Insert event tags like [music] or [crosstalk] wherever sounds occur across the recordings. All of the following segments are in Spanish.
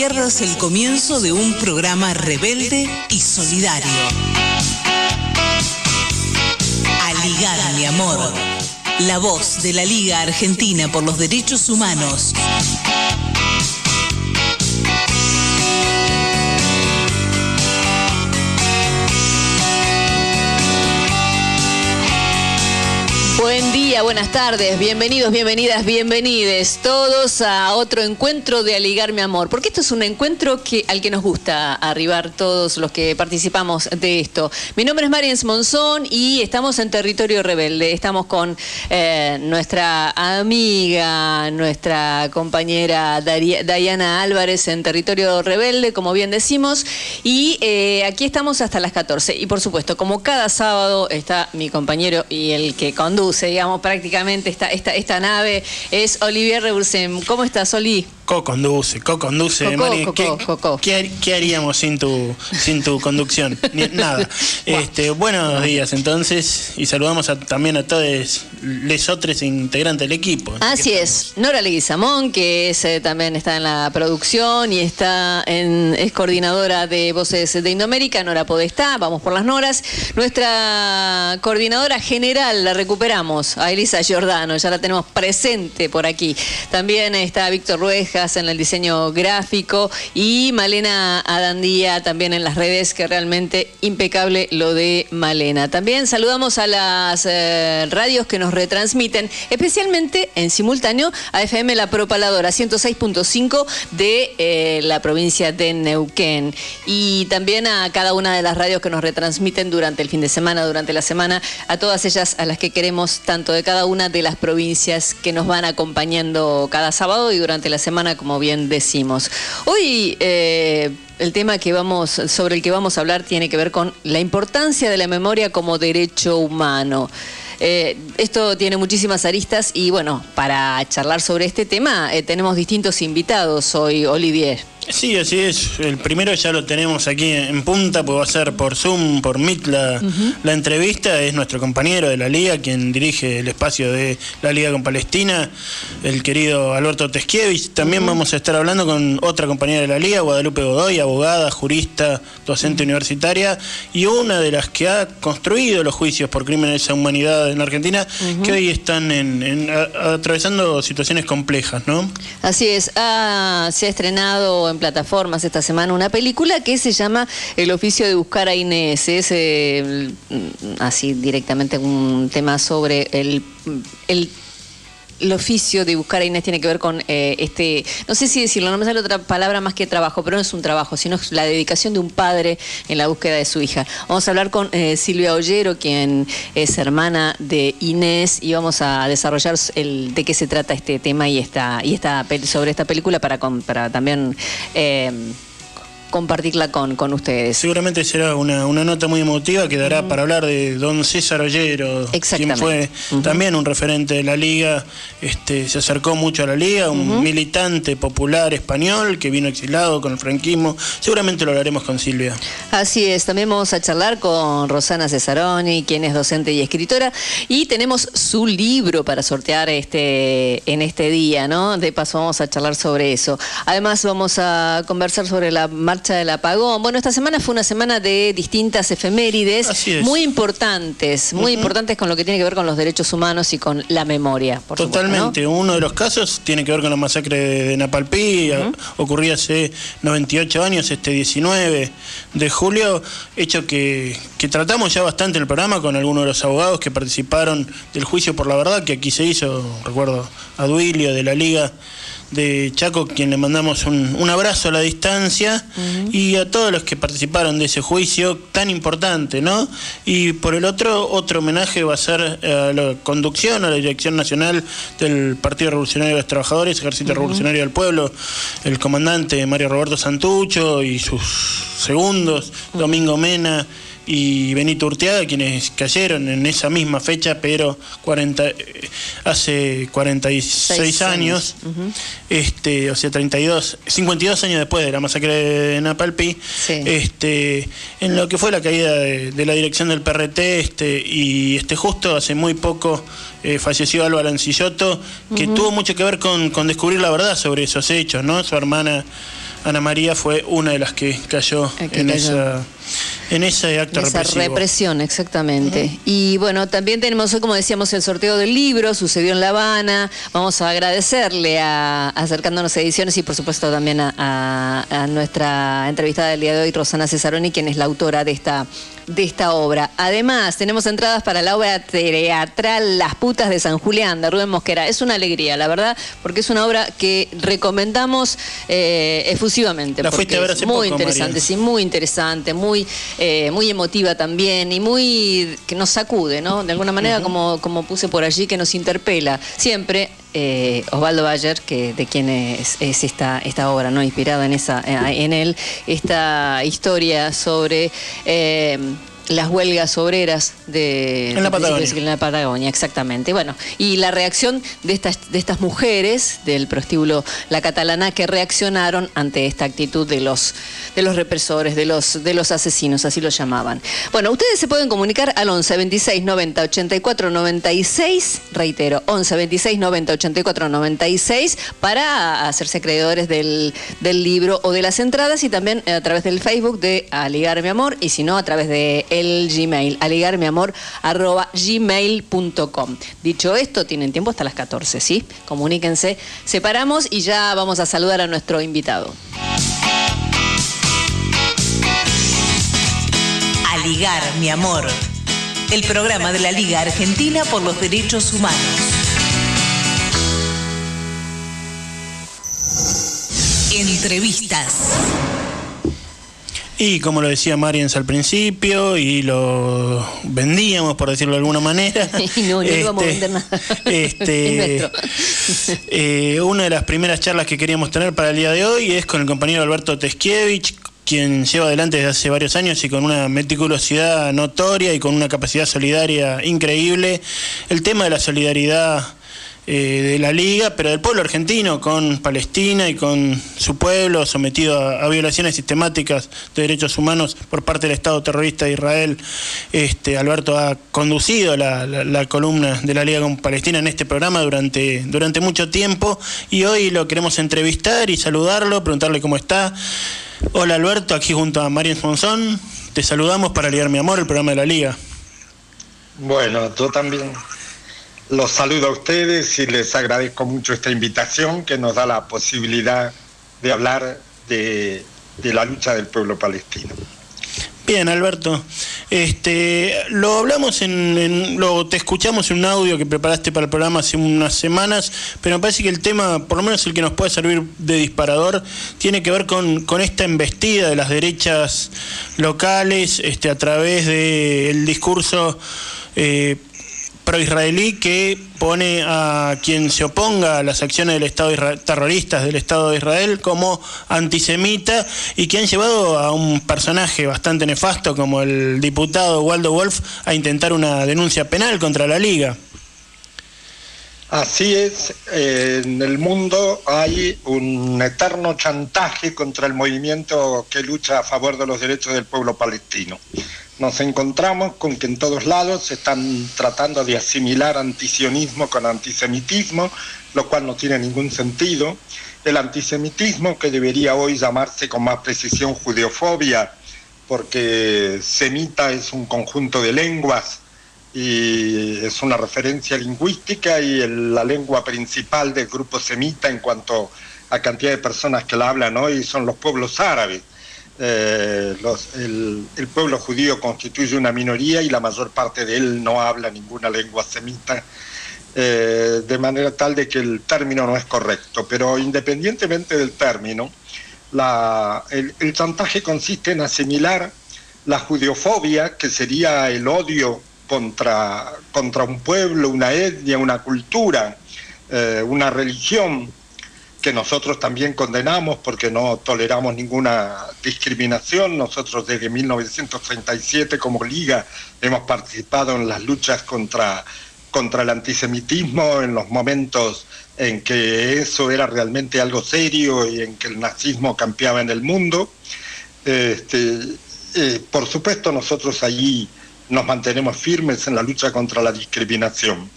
pierdas el comienzo de un programa rebelde y solidario. Aligar, mi amor. La voz de la Liga Argentina por los Derechos Humanos. Buenas tardes, bienvenidos, bienvenidas, bienvenides todos a otro encuentro de Aligar mi amor, porque esto es un encuentro que, al que nos gusta arribar todos los que participamos de esto. Mi nombre es Mariens Monzón y estamos en territorio rebelde, estamos con eh, nuestra amiga, nuestra compañera Dayana Álvarez en territorio rebelde, como bien decimos, y eh, aquí estamos hasta las 14. Y por supuesto, como cada sábado está mi compañero y el que conduce, digamos, prácticamente esta, esta, esta nave es Olivier Rebursem. ¿Cómo estás, Oli? Co-conduce, co-conduce, ¿Qué, ¿qué, haríamos sin tu, sin tu conducción? [laughs] nada. Este, buenos días entonces y saludamos también a todos los otros integrantes del equipo. Así es. Nora Leguizamón, que es, eh, también está en la producción y está en, es coordinadora de Voces de Indoamérica. Nora Podestá, vamos por las Noras. Nuestra coordinadora general, la recuperamos, a Elisa Giordano, ya la tenemos presente por aquí. También está Víctor Rueja en el diseño gráfico y Malena Adandía también en las redes, que realmente impecable lo de Malena. También saludamos a las eh, radios que nos retransmiten, especialmente en simultáneo a FM La Propaladora 106.5 de eh, la provincia de Neuquén y también a cada una de las radios que nos retransmiten durante el fin de semana, durante la semana, a todas ellas a las que queremos tanto de cada una de las provincias que nos van acompañando cada sábado y durante la semana como bien decimos. Hoy eh, el tema que vamos, sobre el que vamos a hablar tiene que ver con la importancia de la memoria como derecho humano. Eh, esto tiene muchísimas aristas y bueno, para charlar sobre este tema eh, tenemos distintos invitados hoy, Olivier. Sí, así es. El primero ya lo tenemos aquí en punta, pues va a ser por Zoom, por Meet la, entrevista. Es nuestro compañero de la Liga, quien dirige el espacio de la Liga con Palestina, el querido Alberto Teskiewicz. También vamos a estar hablando con otra compañera de la Liga, Guadalupe Godoy, abogada, jurista, docente universitaria y una de las que ha construido los juicios por crímenes a humanidad en Argentina, que hoy están en, atravesando situaciones complejas, ¿no? Así es. Ah, se ha estrenado en plataformas esta semana una película que se llama El oficio de buscar a Inés. Es eh, así directamente un tema sobre el el oficio de buscar a Inés tiene que ver con eh, este, no sé si decirlo, no me sale otra palabra más que trabajo, pero no es un trabajo, sino la dedicación de un padre en la búsqueda de su hija. Vamos a hablar con eh, Silvia Ollero, quien es hermana de Inés, y vamos a desarrollar el, de qué se trata este tema y esta, y esta sobre esta película para, para también eh, compartirla con, con ustedes. Seguramente será una, nota muy emotiva que dará para hablar de don César Ollero, quien fue también un referente de la liga, este, se acercó mucho a la liga, un militante popular español que vino exilado con el franquismo. Seguramente lo hablaremos con Silvia. Así es, también vamos a charlar con Rosana Cesaroni, quien es docente y escritora, y tenemos su libro para sortear este, en este día, ¿no? De paso vamos a charlar sobre eso. Además vamos a conversar sobre la marcha del apagón. Bueno, esta semana fue una semana de distintas efemérides muy importantes, muy importantes con lo que tiene que ver con los derechos humanos y con la memoria. Totalmente. Uno de los casos tiene que ver con la masacre de Napalpí, ocurría hace 98 años, este 19 de julio, hecho que, que tratamos ya bastante en el programa con algunos de los abogados que participaron del juicio por la verdad que aquí se hizo, recuerdo a Duilio de la Liga de Chaco, quien le mandamos un, abrazo a la distancia, y a todos los que participaron de ese juicio tan importante, ¿no? Y por el otro, otro homenaje va a ser a la conducción, a la Dirección Nacional del Partido Revolucionario de los Trabajadores, Ejército Revolucionario del Pueblo, el comandante Mario Roberto Santucho y sus segundos, Domingo Mena y Benito Urteaga, quienes cayeron en esa misma fecha, pero 40, hace 46 años, este, o sea, 32, 52 años después de la masacre de Napalpí, este, en lo que fue la caída de, la dirección del PRT, este, y este justo hace muy poco eh, falleció Álvaro Ancilloto, que tuvo mucho que ver con, con descubrir la verdad sobre esos hechos, ¿no? Su hermana Ana María fue una de las que cayó en esa en ese acto Esa represión, exactamente. Y bueno, también tenemos hoy, como decíamos, el sorteo del libro, sucedió en La Habana. Vamos a agradecerle a Acercándonos Ediciones y por supuesto también a, a nuestra entrevistada del día de hoy, Rosana Cesaroni, quien es la autora de esta de esta obra. Además, tenemos entradas para la obra teatral Las putas de San Julián de Rubén Mosquera. Es una alegría, la verdad, porque es una obra que recomendamos eh, efusivamente. La fuiste a ver hace muy poco, interesante, sí, muy interesante, muy, eh, muy emotiva también y muy que nos sacude, ¿no? De alguna manera, como, como puse por allí, que nos interpela. Siempre eh, Osvaldo Bayer, que de quien es, esta, esta obra, ¿no? Inspirada en esa, en él, esta historia sobre eh, las huelgas obreras de, en la Patagonia. En la Patagonia, exactamente. Bueno, y la reacción de estas, de estas mujeres del prostíbulo La Catalana que reaccionaron ante esta actitud de los, de los represores, de los, de los asesinos, así lo llamaban. Bueno, ustedes se pueden comunicar al 11 26 90 84 96, reitero, 11 26 90 84 96 para hacerse acreedores del, del libro o de las entradas y también a través del Facebook de Aligar Mi Amor y si no a través de el Gmail, aligarmiamor arroba gmail.com. Dicho esto, tienen tiempo hasta las 14, ¿sí? Comuníquense. Separamos y ya vamos a saludar a nuestro invitado. Aligar, mi amor. El programa de la Liga Argentina por los Derechos Humanos. Entrevistas. Y como lo decía Mariens al principio, y lo vendíamos, por decirlo de alguna manera. [laughs] y no, no este, íbamos a vender nada. [laughs] Este, [laughs] eh, una de las primeras charlas que queríamos tener para el día de hoy es con el compañero Alberto Teskiewicz, quien lleva adelante desde hace varios años y con una meticulosidad notoria y con una capacidad solidaria increíble, el tema de la solidaridad eh, de la liga, pero del pueblo argentino con Palestina y con su pueblo sometido a, violaciones sistemáticas de derechos humanos por parte del Estado terrorista de Israel. Este, Alberto ha conducido la, columna de la liga con Palestina en este programa durante, durante mucho tiempo y hoy lo queremos entrevistar y saludarlo, preguntarle cómo está. Hola Alberto, aquí junto a Marian Monzón. Te saludamos para Ligar Mi Amor, el programa de la Liga. Bueno, tú también los saludo a ustedes y les agradezco mucho esta invitación que nos da la posibilidad de hablar de, la lucha del pueblo palestino. Bien, Alberto. Este, lo hablamos en, lo te escuchamos en un audio que preparaste para el programa hace unas semanas, pero me parece que el tema, por lo menos el que nos puede servir de disparador, tiene que ver con, con esta embestida de las derechas locales, este, a través del discurso eh, pro-israelí que pone a quien se oponga a las acciones del Estado terroristas del Estado de Israel como antisemita y que han llevado a un personaje bastante nefasto como el diputado Waldo Wolf a intentar una denuncia penal contra la Liga. Así es, en el mundo hay un eterno chantaje contra el movimiento que lucha a favor de los derechos del pueblo palestino nos encontramos con que en todos lados se están tratando de asimilar antisionismo con antisemitismo, lo cual no tiene ningún sentido. El antisemitismo, que debería hoy llamarse con más precisión judeofobia, porque semita es un conjunto de lenguas y es una referencia lingüística y la lengua principal del grupo semita en cuanto a cantidad de personas que la hablan hoy son los pueblos árabes eh, el, pueblo judío constituye una minoría y la mayor parte de él no habla ninguna lengua semita, eh, de manera tal de que el término no es correcto. Pero independientemente del término, el, chantaje consiste en asimilar la judiofobia, que sería el odio contra, contra un pueblo, una etnia, una cultura, eh, una religión, que nosotros también condenamos porque no toleramos ninguna discriminación. Nosotros desde 1937 como Liga hemos participado en las luchas contra, contra el antisemitismo en los momentos en que eso era realmente algo serio y en que el nazismo campeaba en el mundo. Este, eh, por supuesto nosotros allí nos mantenemos firmes en la lucha contra la discriminación.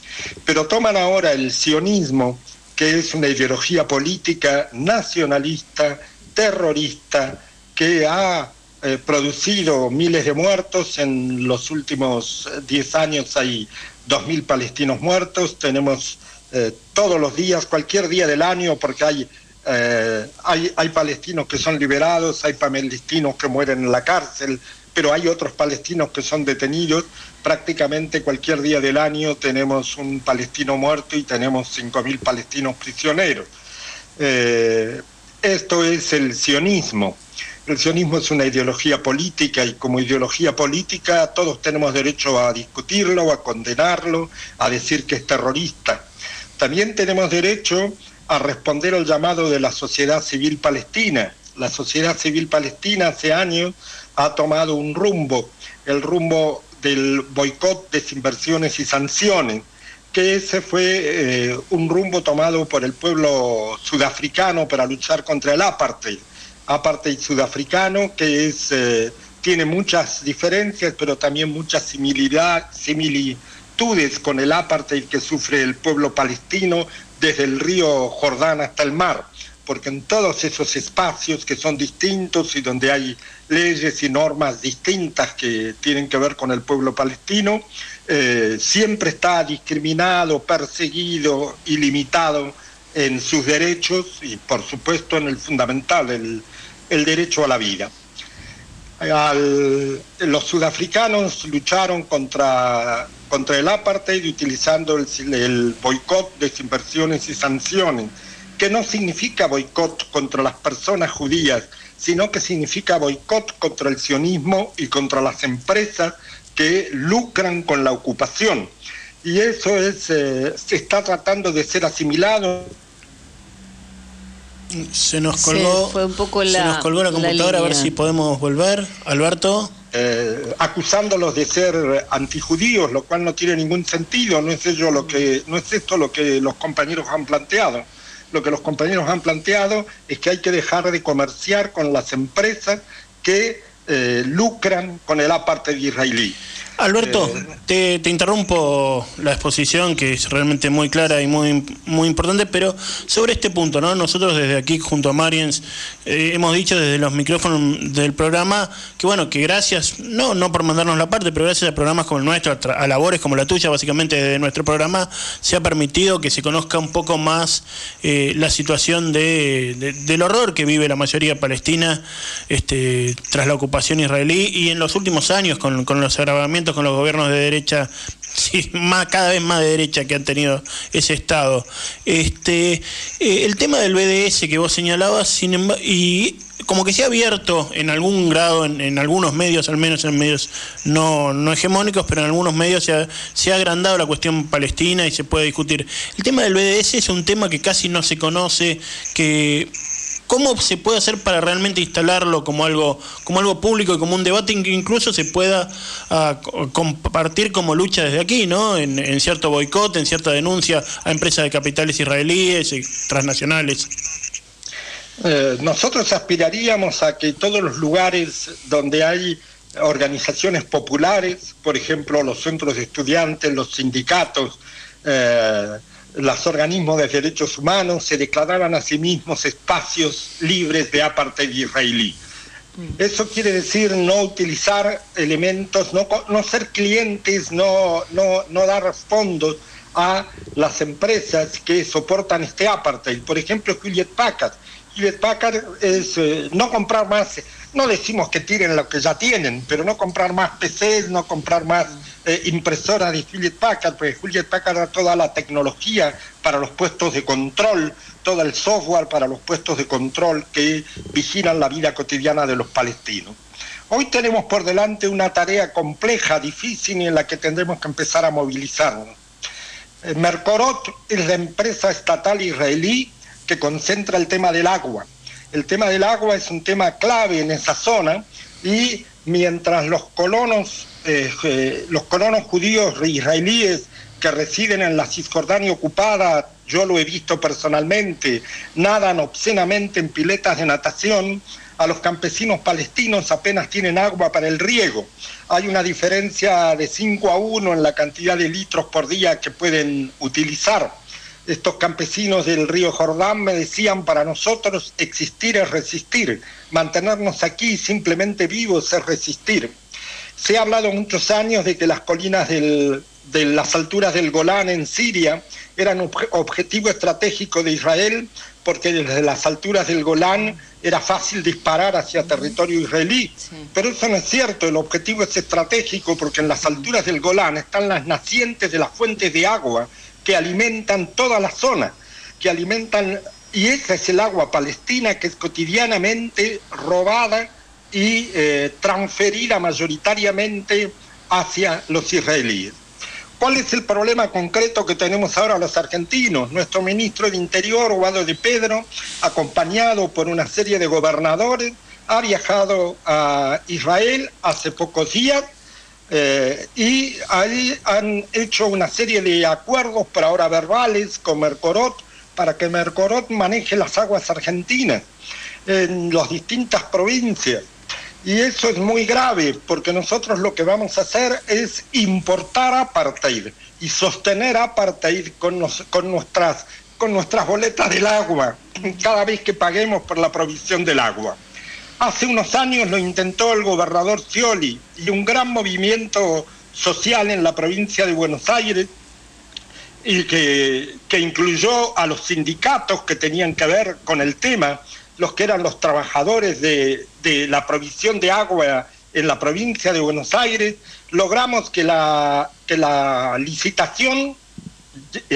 Pero toman ahora el sionismo que es una ideología política nacionalista terrorista que ha eh, producido miles de muertos. En los últimos 10 años hay 2.000 palestinos muertos. Tenemos eh, todos los días, cualquier día del año, porque hay, eh, hay, hay palestinos que son liberados, hay palestinos que mueren en la cárcel, pero hay otros palestinos que son detenidos. Prácticamente cualquier día del año tenemos un palestino muerto y tenemos 5.000 palestinos prisioneros. esto es el sionismo. El sionismo es una ideología política y como ideología política todos tenemos derecho a discutirlo, a condenarlo, a decir que es terrorista. También tenemos derecho a responder al llamado de la sociedad civil palestina. La sociedad civil palestina hace años ha tomado un rumbo, el rumbo del boicot, desinversiones y sanciones, que ese fue eh, un rumbo tomado por el pueblo sudafricano para luchar contra el apartheid. Apartheid sudafricano, que es, eh, tiene muchas diferencias, pero también muchas similitudes con el apartheid que sufre el pueblo palestino desde el río Jordán hasta el mar, porque en todos esos espacios que son distintos y donde hay leyes y normas distintas que tienen que ver con el pueblo palestino, eh, siempre está discriminado, perseguido y limitado en sus derechos y por supuesto en el fundamental, el, derecho a la vida. los sudafricanos lucharon contra, contra el apartheid utilizando el, el boicot, desinversiones y sanciones, que no significa boicot contra las personas judías, sino que significa boicot contra el sionismo y contra las empresas que lucran con la ocupación. Y eso es, eh, se está tratando de ser asimilado se nos colgó, fue un poco la, se nos colgó la computadora, a ver si podemos volver. Alberto. Eh, acusándolos de ser antijudíos, lo cual no tiene ningún sentido, no es, ello lo que, no es esto lo que los compañeros han planteado. Lo que los compañeros han planteado es que hay que dejar de comerciar con las empresas que eh, lucran con el apartheid israelí. Alberto, eh, te, interrumpo la exposición que es realmente muy clara y muy, muy importante, pero sobre este punto, ¿no? Nosotros desde aquí junto a Mariens eh, hemos dicho desde los micrófonos del programa que bueno, que gracias, no, no por mandarnos la parte, pero gracias a programas como el nuestro, a, labores como la tuya, básicamente desde nuestro programa, se ha permitido que se conozca un poco más eh, la situación de, del horror que vive la mayoría palestina este, tras la ocupación israelí y en los últimos años con, con los agravamientos con los gobiernos de derecha, [laughs] cada vez más de derecha que han tenido ese Estado. Este, eh, el tema del BDS que vos señalabas, sin y como que se ha abierto en algún grado, en, algunos medios, al menos en medios no, no hegemónicos, pero en algunos medios se ha, se ha, agrandado la cuestión palestina y se puede discutir. El tema del BDS es un tema que casi no se conoce, que ¿Cómo se puede hacer para realmente instalarlo como algo, como algo público y como un debate que incluso se pueda ah, compartir como lucha desde aquí, ¿no? En, cierto boicot, en cierta denuncia a empresas de capitales israelíes y transnacionales. Eh, nosotros aspiraríamos a que todos los lugares donde hay organizaciones populares, por ejemplo los centros de estudiantes, los sindicatos, eh, los organismos de derechos humanos se declararan a sí mismos espacios libres de apartheid israelí. Mm. Eso quiere decir no utilizar elementos, no, no ser clientes, no, no, no dar fondos a las empresas que soportan este apartheid. Por ejemplo, Hewlett Packard. Hewlett Packard es eh, no comprar más, no decimos que tiren lo que ya tienen, pero no comprar más PCs, no comprar más eh, impresora de Hewlett Packard, porque Hewlett Packard da toda la tecnología para los puestos de control, todo el software para los puestos de control que vigilan la vida cotidiana de los palestinos. Hoy tenemos por delante una tarea compleja, difícil en la que tendremos que empezar a movilizarnos. Eh, Mercorot es la empresa estatal israelí que concentra el tema del agua. El tema del agua es un tema clave en esa zona y mientras los colonos eh, los colonos judíos israelíes que residen en la Cisjordania ocupada, yo lo he visto personalmente, nadan obscenamente en piletas de natación, a los campesinos palestinos apenas tienen agua para el riego. Hay una diferencia de 5 a 1 en la cantidad de litros por día que pueden utilizar. Estos campesinos del río Jordán me decían, para nosotros existir es resistir, mantenernos aquí simplemente vivos es resistir. Se ha hablado muchos años de que las colinas de las alturas del Golán en Siria eran objetivo estratégico de Israel porque desde las alturas del Golán era fácil disparar hacia territorio israelí. Pero eso no es cierto, el objetivo es estratégico porque en las alturas del Golán están las nacientes de las fuentes de agua que alimentan toda la zona, que alimentan, y esa es el agua palestina que es cotidianamente robada y eh, transferida mayoritariamente hacia los israelíes. ¿Cuál es el problema concreto que tenemos ahora los argentinos? Nuestro ministro de Interior, Guado de Pedro, acompañado por una serie de gobernadores, ha viajado a Israel hace pocos días eh, y ahí han hecho una serie de acuerdos, por ahora verbales, con Mercorot, para que Mercorot maneje las aguas argentinas en las distintas provincias. Y eso es muy grave, porque nosotros lo que vamos a hacer es importar apartheid y sostener apartheid con, con, nuestras, con nuestras boletas del agua, cada vez que paguemos por la provisión del agua. Hace unos años lo intentó el gobernador Scioli y un gran movimiento social en la provincia de Buenos Aires y que, que incluyó a los sindicatos que tenían que ver con el tema los que eran los trabajadores de, la provisión de agua en la provincia de Buenos Aires, logramos que la, que la licitación,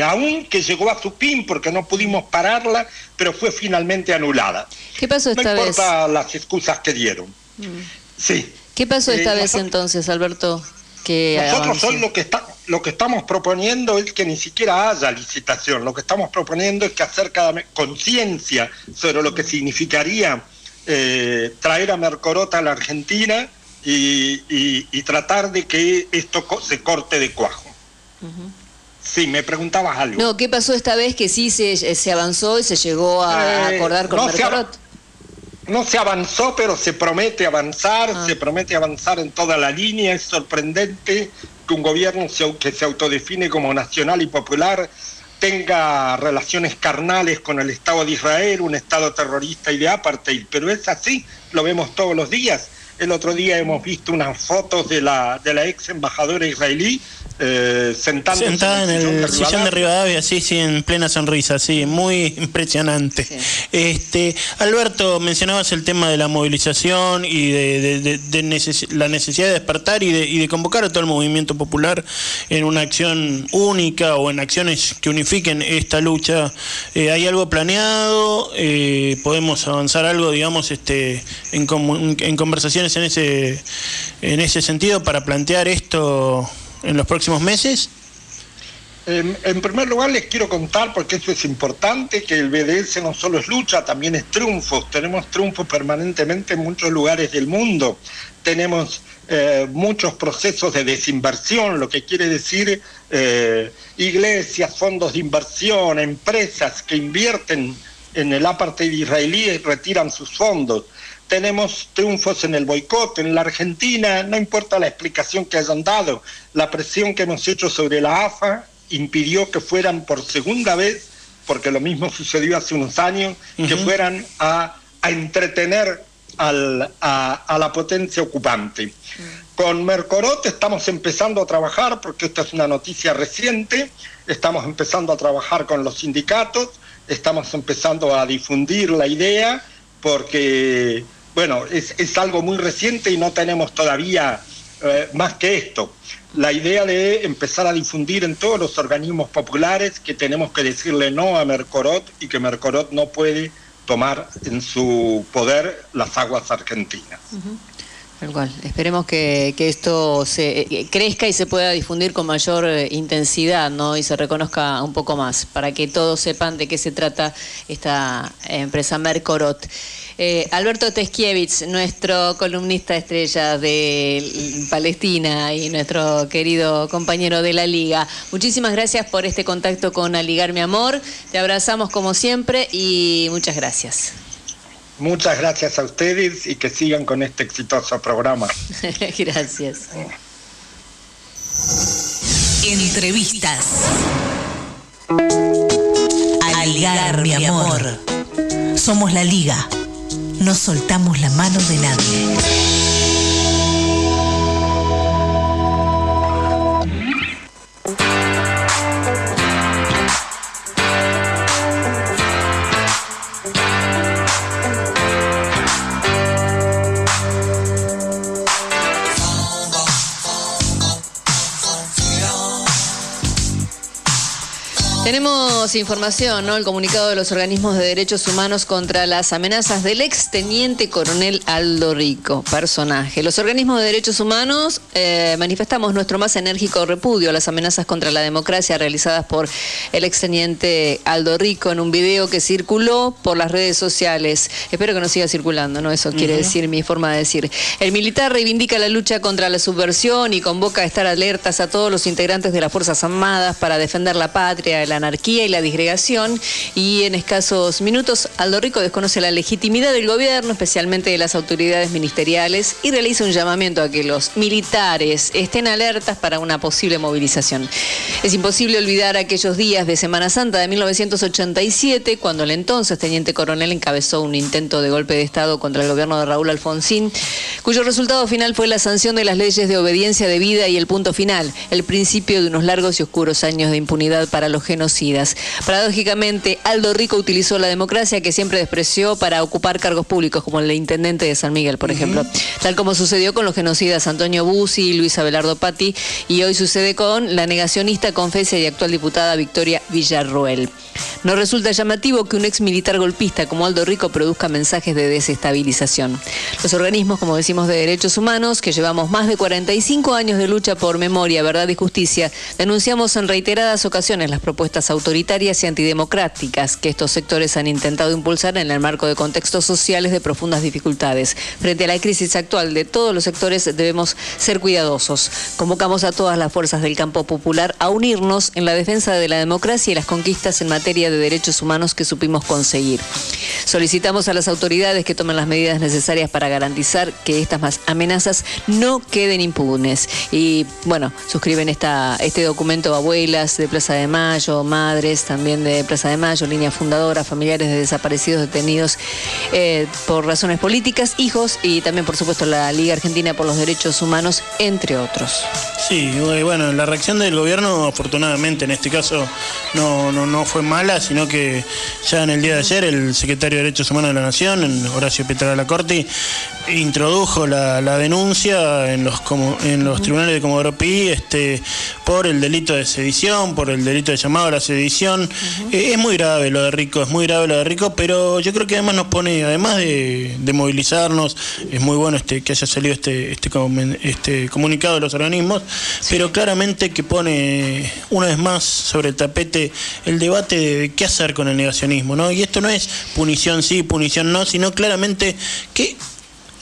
aún que llegó a su fin porque no pudimos pararla, pero fue finalmente anulada. ¿Qué pasó esta no vez? importa las excusas que dieron. Mm. Sí. ¿Qué pasó esta eh, vez entonces, Alberto? nosotros hoy lo que está, lo que estamos proponiendo es que ni siquiera haya licitación. Lo que estamos proponiendo es que hacer cada conciencia sobre lo que significaría eh, traer a Mercorota a la Argentina y, tratar de que esto se corte de cuajo. Sí, me preguntabas algo. No, ¿qué pasó esta vez que sí se, se avanzó y se llegó a eh, acordar con Mercorot? no se avanzó, pero se promete avanzar, ah. se promete avanzar en toda la línea. Es sorprendente que un gobierno que se autodefine como nacional y popular tenga relaciones carnales con el Estado de Israel, un Estado terrorista y de apartheid, pero es así, lo vemos todos los días. El otro día hemos visto unas fotos de la, de la ex embajadora israelí eh, sentada en el, sillón, de Rivadavia, sí, sí, en plena sonrisa, sí, muy impresionante. Este, Alberto, mencionabas el tema de la movilización y de, la necesidad de despertar y, de, convocar a todo el movimiento popular en una acción única o en acciones que unifiquen esta lucha. Eh, ¿Hay algo planeado? Eh, ¿Podemos avanzar algo, digamos, este, en, en conversaciones en ese, en ese sentido para plantear esto? En los próximos meses? En, primer lugar les quiero contar, porque eso es importante, que el BDS no solo es lucha, también es triunfos. Tenemos triunfos permanentemente en muchos lugares del mundo. Tenemos eh, muchos procesos de desinversión, lo que quiere decir eh, iglesias, fondos de inversión, empresas que invierten en el apartheid israelí y retiran sus fondos tenemos triunfos en el boicot. En la Argentina, no importa la explicación que hayan dado, la presión que hemos hecho sobre la AFA impidió que fueran por segunda vez, porque lo mismo sucedió hace unos años, que fueran a, entretener a, la potencia ocupante. Con Mercorot estamos empezando a trabajar, porque esta es una noticia reciente, estamos empezando a trabajar con los sindicatos, estamos empezando a difundir la idea, porque bueno, es, algo muy reciente y no tenemos todavía eh, más que esto. La idea de empezar a difundir en todos los organismos populares que tenemos que decirle no a Mercorot y que Mercorot no puede tomar en su poder las aguas argentinas. Cual. Esperemos que, esto se eh, crezca y se pueda difundir con mayor eh, intensidad, ¿no? Y se reconozca un poco más, para que todos sepan de qué se trata esta empresa Mercorot. Eh, Alberto Teskiewicz, nuestro columnista estrella de Palestina y nuestro querido compañero de la Liga. Muchísimas gracias por este contacto con Aligar Mi Amor. Te abrazamos como siempre y muchas gracias. Muchas gracias a ustedes y que sigan con este exitoso programa. [laughs] gracias. Entrevistas. ligar, mi amor. Somos la liga. No soltamos la mano de nadie. Tenemos información, ¿no? El comunicado de los organismos de derechos humanos contra las amenazas del ex teniente coronel Aldo Rico, personaje. Los organismos de derechos humanos eh, manifestamos nuestro más enérgico repudio a las amenazas contra la democracia realizadas por el ex teniente Aldo Rico en un video que circuló por las redes sociales. Espero que no siga circulando, ¿no? Eso quiere decir mi forma de decir. El militar reivindica la lucha contra la subversión y convoca a estar alertas a todos los integrantes de las Fuerzas Armadas para defender la patria, la anarquía y la disgregación y en escasos minutos Aldo Rico desconoce la legitimidad del gobierno, especialmente de las autoridades ministeriales y realiza un llamamiento a que los militares estén alertas para una posible movilización. Es imposible olvidar aquellos días de Semana Santa de 1987 cuando el entonces teniente coronel encabezó un intento de golpe de Estado contra el gobierno de Raúl Alfonsín, cuyo resultado final fue la sanción de las leyes de obediencia debida y el punto final, el principio de unos largos y oscuros años de impunidad para los Paradójicamente, Aldo Rico utilizó la democracia que siempre despreció para ocupar cargos públicos, como el de intendente de San Miguel, por ejemplo. Tal como sucedió con los genocidas Antonio Bussi, Luis Abelardo Patti, y hoy sucede con la negacionista, confesia y actual diputada Victoria Villarroel. No resulta llamativo que un ex militar golpista como Aldo Rico produzca mensajes de desestabilización. Los organismos, como decimos, de derechos humanos, que llevamos más de 45 años de lucha por memoria, verdad y justicia, denunciamos en reiteradas ocasiones las propuestas autoritarias y antidemocráticas que estos sectores han intentado impulsar en el marco de contextos sociales de profundas dificultades. Frente a la crisis actual de todos los sectores debemos ser cuidadosos. Convocamos a todas las fuerzas del campo popular a unirnos en la defensa de la democracia y las conquistas en materia de derechos humanos que supimos conseguir. Solicitamos a las autoridades que tomen las medidas necesarias para garantizar que estas amenazas no queden impunes. Y bueno, suscriben esta, este documento abuelas de Plaza de Mayo, madres también de Plaza de Mayo, línea fundadora, familiares de desaparecidos detenidos eh, por razones políticas, hijos y también por supuesto la Liga Argentina por los Derechos Humanos, entre otros. Sí, bueno, la reacción del gobierno afortunadamente en este caso no, no, no fue mala, sino que ya en el día de ayer el secretario de Derechos Humanos de la Nación, Horacio Petrala Corti, introdujo la, la denuncia en los, como, en los tribunales de Comodoro Pi este, por el delito de sedición, por el delito de llamado la sedición. Eh, es muy grave lo de Rico, es muy grave lo de Rico, pero yo creo que además nos pone, además de, de movilizarnos, es muy bueno este, que haya salido este, este, este comunicado de los organismos, pero claramente que pone una vez más sobre el tapete el debate de, de qué hacer con el negacionismo, ¿no? Y esto no es punición sí, punición no, sino claramente que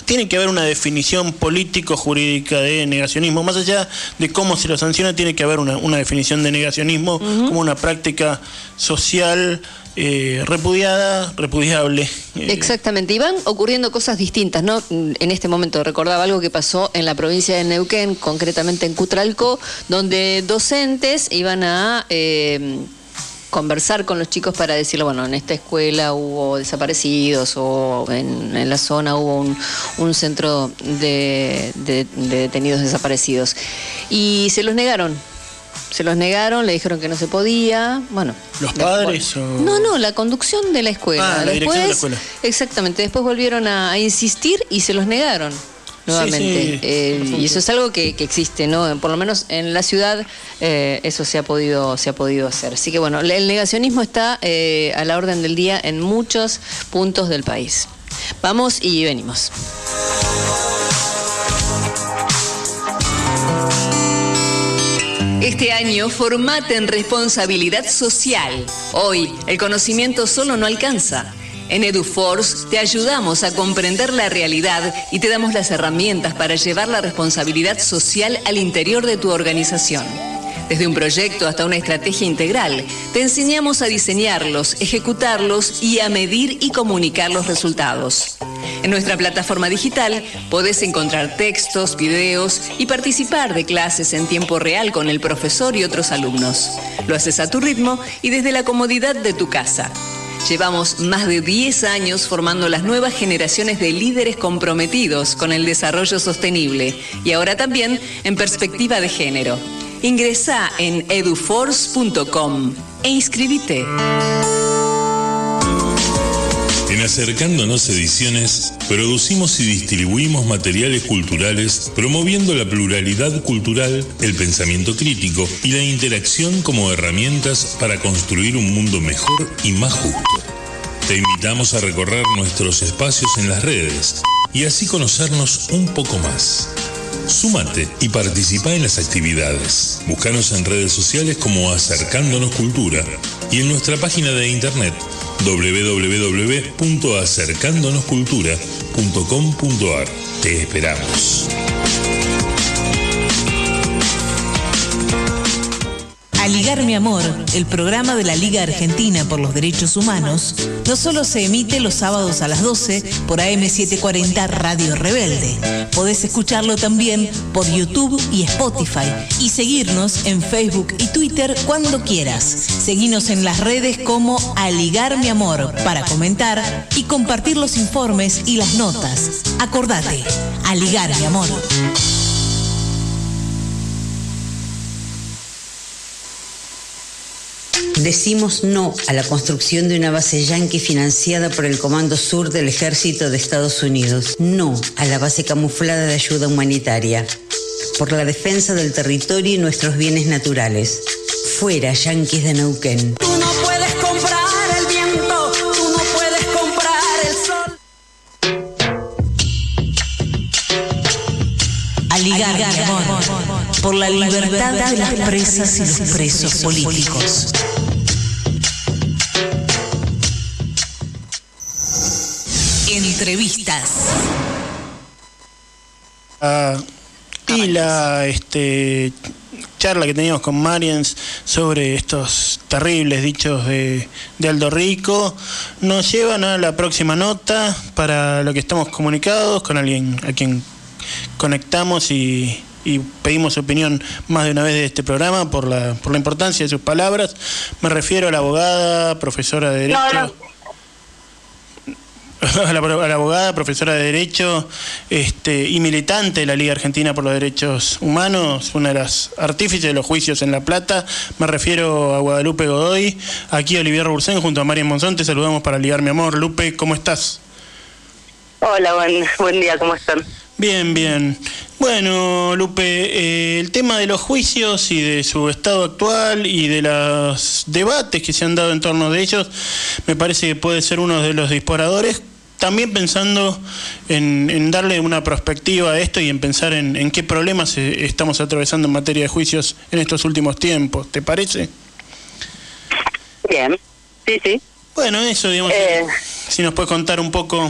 tiene que haber una definición político-jurídica de negacionismo. Más allá de cómo se lo sanciona, tiene que haber una, una definición de negacionismo como una práctica social. Eh, repudiada, repudiable. Eh. Exactamente, y van ocurriendo cosas distintas, ¿no? En este momento recordaba algo que pasó en la provincia de Neuquén, concretamente en Cutralco, donde docentes iban a... Eh, conversar con los chicos para decirle, bueno, en esta escuela hubo desaparecidos o en, en la zona hubo un, un centro de, de, de detenidos desaparecidos. Y se los negaron, se los negaron, le dijeron que no se podía. Bueno. ¿Los padres después, o.? No, no, la conducción de la escuela. Ah, la después, dirección de la escuela. Exactamente. Después volvieron a, a insistir y se los negaron nuevamente. Sí, sí, eh, y eso es algo que, que, existe, ¿no? Por lo menos en la ciudad eh, eso se ha podido, se ha podido hacer. Así que bueno, el negacionismo está eh, a la orden del día en muchos puntos del país. Vamos y venimos. Este año formate en responsabilidad social. Hoy el conocimiento solo no alcanza. En EduForce te ayudamos a comprender la realidad y te damos las herramientas para llevar la responsabilidad social al interior de tu organización. Desde un proyecto hasta una estrategia integral, te enseñamos a diseñarlos, ejecutarlos y a medir y comunicar los resultados. En nuestra plataforma digital podés encontrar textos, videos y participar de clases en tiempo real con el profesor y otros alumnos. Lo haces a tu ritmo y desde la comodidad de tu casa. Llevamos más de 10 años formando las nuevas generaciones de líderes comprometidos con el desarrollo sostenible y ahora también en perspectiva de género. Ingresa en eduforce.com e inscribite. En Acercándonos Ediciones, producimos y distribuimos materiales culturales promoviendo la pluralidad cultural, el pensamiento crítico y la interacción como herramientas para construir un mundo mejor y más justo. Te invitamos a recorrer nuestros espacios en las redes y así conocernos un poco más. Súmate y participa en las actividades. Búscanos en redes sociales como Acercándonos Cultura y en nuestra página de internet www.acercándonoscultura.com.ar. Te esperamos. Aligar mi amor, el programa de la Liga Argentina por los Derechos Humanos, no solo se emite los sábados a las 12 por AM740 Radio Rebelde. Podés escucharlo también por YouTube y Spotify y seguirnos en Facebook y Twitter cuando quieras. Seguinos en las redes como Aligar mi amor para comentar y compartir los informes y las notas. Acordate, Aligar mi amor. Decimos no a la construcción de una base yanqui financiada por el Comando Sur del Ejército de Estados Unidos. No a la base camuflada de ayuda humanitaria. Por la defensa del territorio y nuestros bienes naturales. Fuera, yanquis de Neuquén. Tú no puedes comprar el viento, tú no puedes comprar el sol. Aligar por la libertad de las presas y los presos políticos. Entrevistas. Y la este, charla que teníamos con Marians sobre estos terribles dichos de, de Aldo Rico nos llevan a la próxima nota para lo que estamos comunicados con alguien a quien conectamos y, y pedimos su opinión más de una vez de este programa por la, por la importancia de sus palabras. Me refiero a la abogada, profesora de Derecho. No, no. [laughs] A la, a la abogada, profesora de Derecho este, y militante de la Liga Argentina por los Derechos Humanos, una de las artífices de los juicios en La Plata. Me refiero a Guadalupe Godoy, aquí Olivier Bursén junto a Marian Monzón. Te saludamos para ligar mi amor. Lupe, ¿cómo estás? Hola, buen, buen día, ¿cómo están? Bien, bien. Bueno, Lupe, eh, el tema de los juicios y de su estado actual y de los debates que se han dado en torno de ellos, me parece que puede ser uno de los disparadores. También pensando en, en darle una perspectiva a esto y en pensar en, en qué problemas eh, estamos atravesando en materia de juicios en estos últimos tiempos. ¿Te parece? Bien, sí, sí. Bueno, eso, digamos, Eh. si nos puedes contar un poco.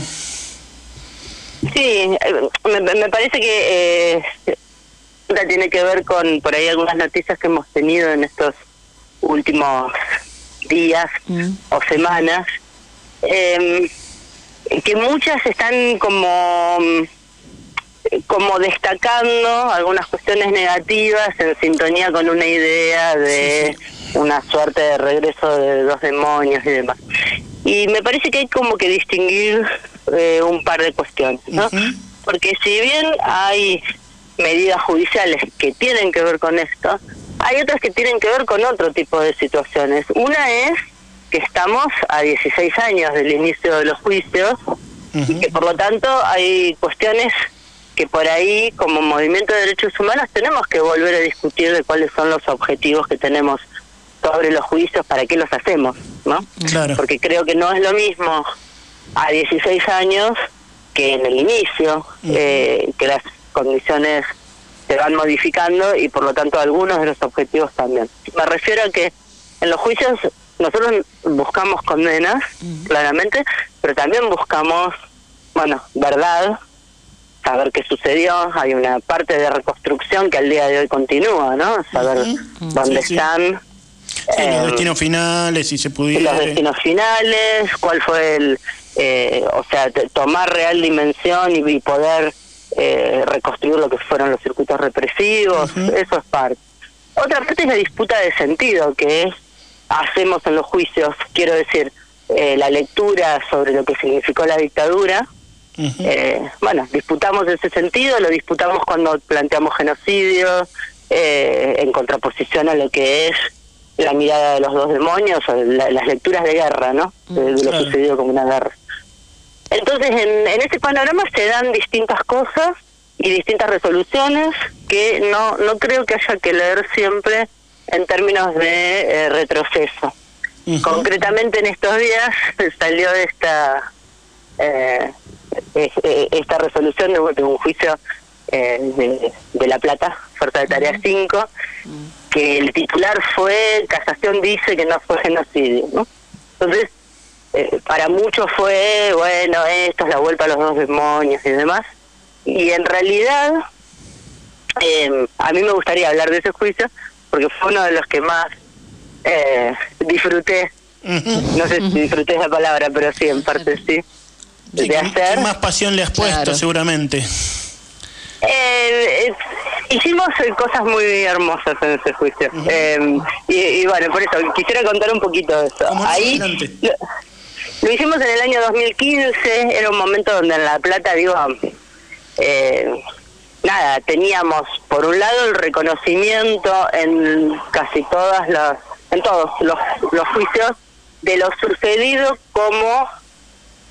Sí, eh, me, me parece que eh, tiene que ver con por ahí algunas noticias que hemos tenido en estos últimos días o semanas, eh, que muchas están como como destacando algunas cuestiones negativas en sintonía con una idea de una suerte de regreso de dos demonios y demás. Y me parece que hay como que distinguir eh, un par de cuestiones, ¿no? Porque si bien hay medidas judiciales que tienen que ver con esto, hay otras que tienen que ver con otro tipo de situaciones. Una es que estamos a 16 años del inicio de los juicios y que por lo tanto hay cuestiones que por ahí como movimiento de derechos humanos tenemos que volver a discutir de cuáles son los objetivos que tenemos sobre los juicios, para qué los hacemos, ¿no? Claro. Porque creo que no es lo mismo a 16 años que en el inicio, eh, que las condiciones se van modificando y por lo tanto algunos de los objetivos también. Me refiero a que en los juicios nosotros buscamos condenas, claramente, pero también buscamos, bueno, verdad, saber qué sucedió, hay una parte de reconstrucción que al día de hoy continúa, ¿no? Saber dónde sí. están. Sí, eh, los destinos finales, si se pudiera. los destinos finales, cuál fue el, eh, o sea, tomar real dimensión y, y poder eh, reconstruir lo que fueron los circuitos represivos, eso es parte. Otra parte es la disputa de sentido que hacemos en los juicios, quiero decir, eh, la lectura sobre lo que significó la dictadura. Eh, bueno, disputamos ese sentido, lo disputamos cuando planteamos genocidio, eh, en contraposición a lo que es la mirada de los dos demonios, la- las lecturas de guerra, ¿no? De, de lo Claro. sucedido como una guerra. Entonces, en, en ese panorama se dan distintas cosas y distintas resoluciones que no, no creo que haya que leer siempre en términos de eh, retroceso. Concretamente en estos días [laughs] salió esta eh, eh, esta resolución de, un- juicio eh, de, de La Plata, Fuerza de Tarea 5, que el titular fue Casación dice que no fue genocidio. ¿no? Entonces, eh, para muchos fue, bueno, esto es la vuelta a los dos demonios y demás. Y en realidad, eh, a mí me gustaría hablar de ese juicio porque fue uno de los que más eh, disfruté. No sé si disfruté esa palabra, pero sí, en parte sí. Sí, de ¿qué- hacer. qué más pasión le has puesto, Claro. seguramente. Eh, eh, hicimos eh, cosas muy hermosas en ese juicio. Eh, y, y bueno, por eso quisiera contar un poquito de eso. Ahí lo hicimos en el año 2015, era un momento donde en La Plata, digo, eh, nada, teníamos por un lado el reconocimiento en casi todas las, en todos los, los juicios de lo sucedido como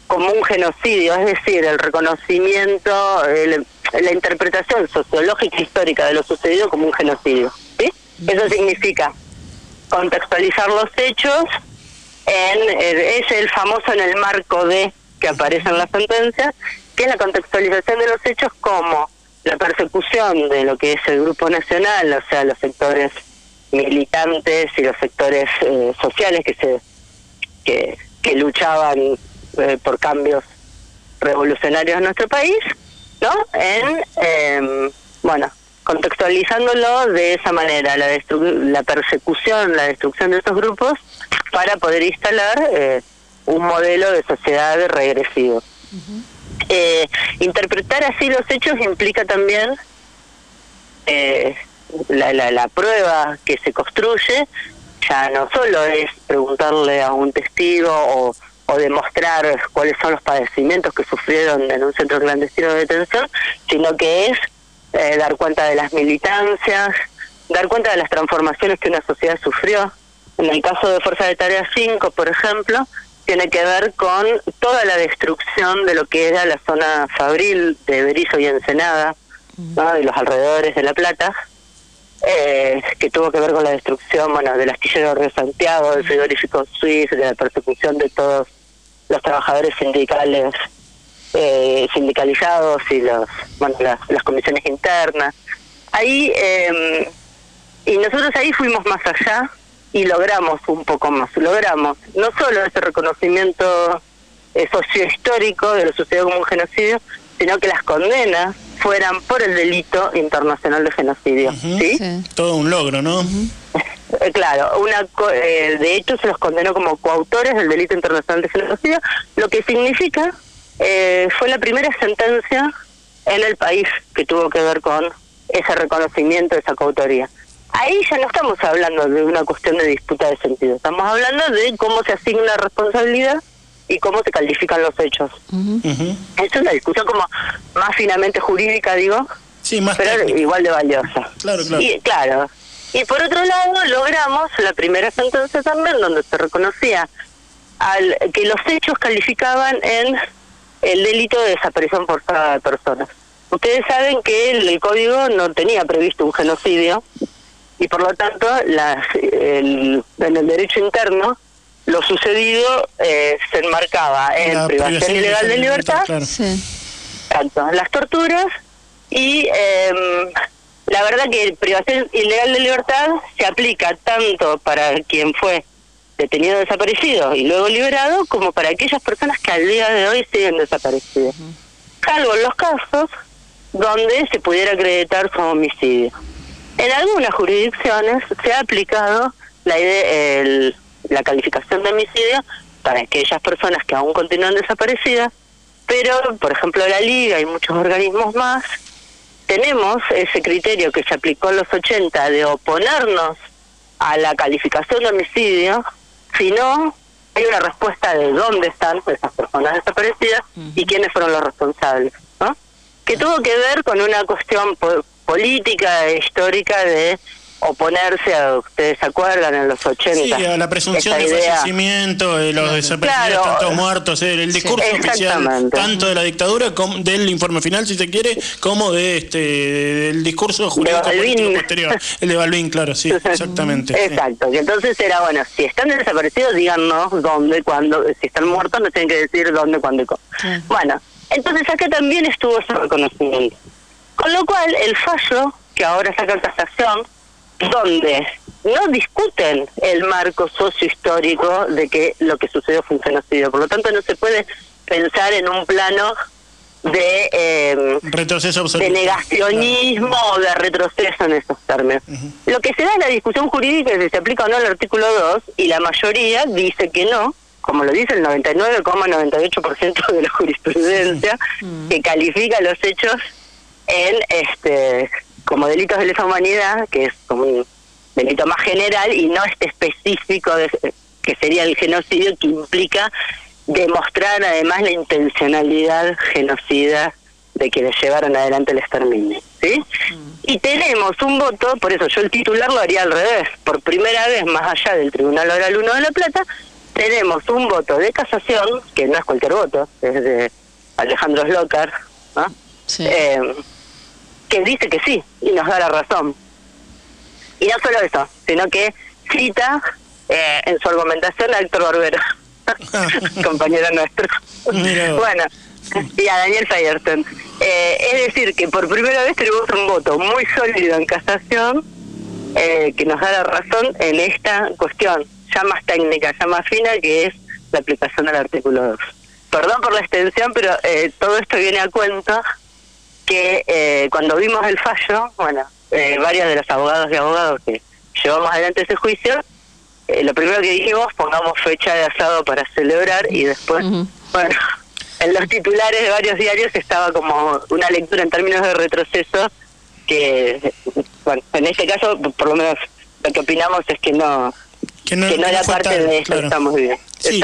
como un genocidio, es decir, el reconocimiento, el- la interpretación sociológica e histórica de lo sucedido como un genocidio. ¿sí? Eso significa contextualizar los hechos en eh, es el famoso en el marco de que aparece en la sentencia, que es la contextualización de los hechos como la persecución de lo que es el grupo nacional, o sea, los sectores militantes y los sectores eh, sociales que se que, que luchaban eh, por cambios revolucionarios en nuestro país, ¿no? En, eh, bueno, contextualizándolo de esa manera, la, destru- la persecución, la destrucción de estos grupos, para poder instalar eh, un modelo de sociedad regresivo. Eh, interpretar así los hechos implica también eh, la, la, la prueba que se construye ya no solo es preguntarle a un testigo o, o demostrar cuáles son los padecimientos que sufrieron en un centro clandestino de detención, sino que es eh, dar cuenta de las militancias, dar cuenta de las transformaciones que una sociedad sufrió. En el caso de Fuerza de Tarea 5, por ejemplo, tiene que ver con toda la destrucción de lo que era la zona fabril de Berizo y Ensenada, ¿no? de los alrededores de La Plata, eh, que tuvo que ver con la destrucción bueno, del astillero de Santiago, del frigorífico Suiz, de la persecución de todos los trabajadores sindicales eh, sindicalizados y los bueno las, las comisiones internas. Ahí eh, y nosotros ahí fuimos más allá y logramos un poco más. Logramos no solo ese reconocimiento eh, sociohistórico de lo sucedido como un genocidio, sino que las condenas fueran por el delito internacional de genocidio. ¿sí? Todo un logro, ¿no? Eh, claro, una co- eh, de hecho se los condenó como coautores del delito internacional de genocidio, lo que significa eh, fue la primera sentencia en el país que tuvo que ver con ese reconocimiento de esa coautoría. Ahí ya no estamos hablando de una cuestión de disputa de sentido, estamos hablando de cómo se asigna responsabilidad y cómo se califican los hechos. Es una discusión como más finamente jurídica, digo, Sí, más pero técnica. igual de valiosa. Claro, claro. Y, claro. Y por otro lado, logramos la primera sentencia también donde se reconocía al que los hechos calificaban en el delito de desaparición forzada de personas. Ustedes saben que el, el código no tenía previsto un genocidio y por lo tanto las, el- en el derecho interno lo sucedido eh, se enmarcaba en La privación privación ilegal de libertad claro. tanto las torturas y em, la verdad que privación ilegal de libertad se aplica tanto para quien fue detenido desaparecido y luego liberado como para aquellas personas que al día de hoy siguen desaparecidas. Salvo en los casos donde se pudiera acreditar su homicidio. En algunas jurisdicciones se ha aplicado la, idea, el, la calificación de homicidio para aquellas personas que aún continúan desaparecidas, pero, por ejemplo, la Liga y muchos organismos más, tenemos ese criterio que se aplicó en los 80 de oponernos a la calificación de homicidio, si no hay una respuesta de dónde están esas personas desaparecidas y quiénes fueron los responsables, ¿no? Que tuvo que ver con una cuestión política e histórica de oponerse a, ustedes se acuerdan, en los 80. Sí, a la presunción de fallecimiento, de los desaparecidos, tantos muertos, eh, el discurso oficial tanto de la dictadura como del informe final, si se quiere, como de este del discurso jurídico posterior. El de Balvin, claro, sí, [laughs] exactamente. Exacto, que entonces era, bueno, si están desaparecidos, díganos dónde, cuándo, si están muertos, no tienen que decir dónde, cuándo y cómo. Bueno, entonces acá también estuvo ese reconocimiento. Con lo cual, el fallo que ahora saca en casación donde no discuten el marco sociohistórico de que lo que sucedió fue un genocidio. Por lo tanto, no se puede pensar en un plano de, eh, retroceso de negacionismo o de retroceso en esos términos. Lo que se da en la discusión jurídica es si se aplica o no el artículo 2 y la mayoría dice que no, como lo dice el 99,98% de la jurisprudencia, que califica los hechos en este como delitos de lesa humanidad, que es como un delito más general y no este específico de, que sería el genocidio, que implica demostrar además la intencionalidad genocida de quienes llevaron adelante el exterminio. ¿sí? Mm. Y tenemos un voto, por eso yo el titular lo haría al revés, por primera vez más allá del Tribunal Oral 1 de La Plata, tenemos un voto de casación, que no es cualquier voto, es de Alejandro Slocar, ¿no? Sí. Eh, que dice que sí y nos da la razón. Y no solo eso, sino que cita eh, en su argumentación a Héctor Barbero, [laughs] [laughs] compañero nuestro. bueno, y a Daniel Feierstein. Eh, es decir, que por primera vez tenemos un voto muy sólido en casación eh, que nos da la razón en esta cuestión, ya más técnica, ya más fina, que es la aplicación del artículo 2. Perdón por la extensión, pero eh, todo esto viene a cuenta que eh, cuando vimos el fallo, bueno, eh, varios de los abogados y abogados que llevamos adelante ese juicio, eh, lo primero que dijimos, pongamos fecha de asado para celebrar y después, bueno, [laughs] en los titulares de varios diarios estaba como una lectura en términos de retroceso que, bueno, en este caso, por lo menos lo que opinamos es que no, que no, era parte de que estamos viviendo. Sí.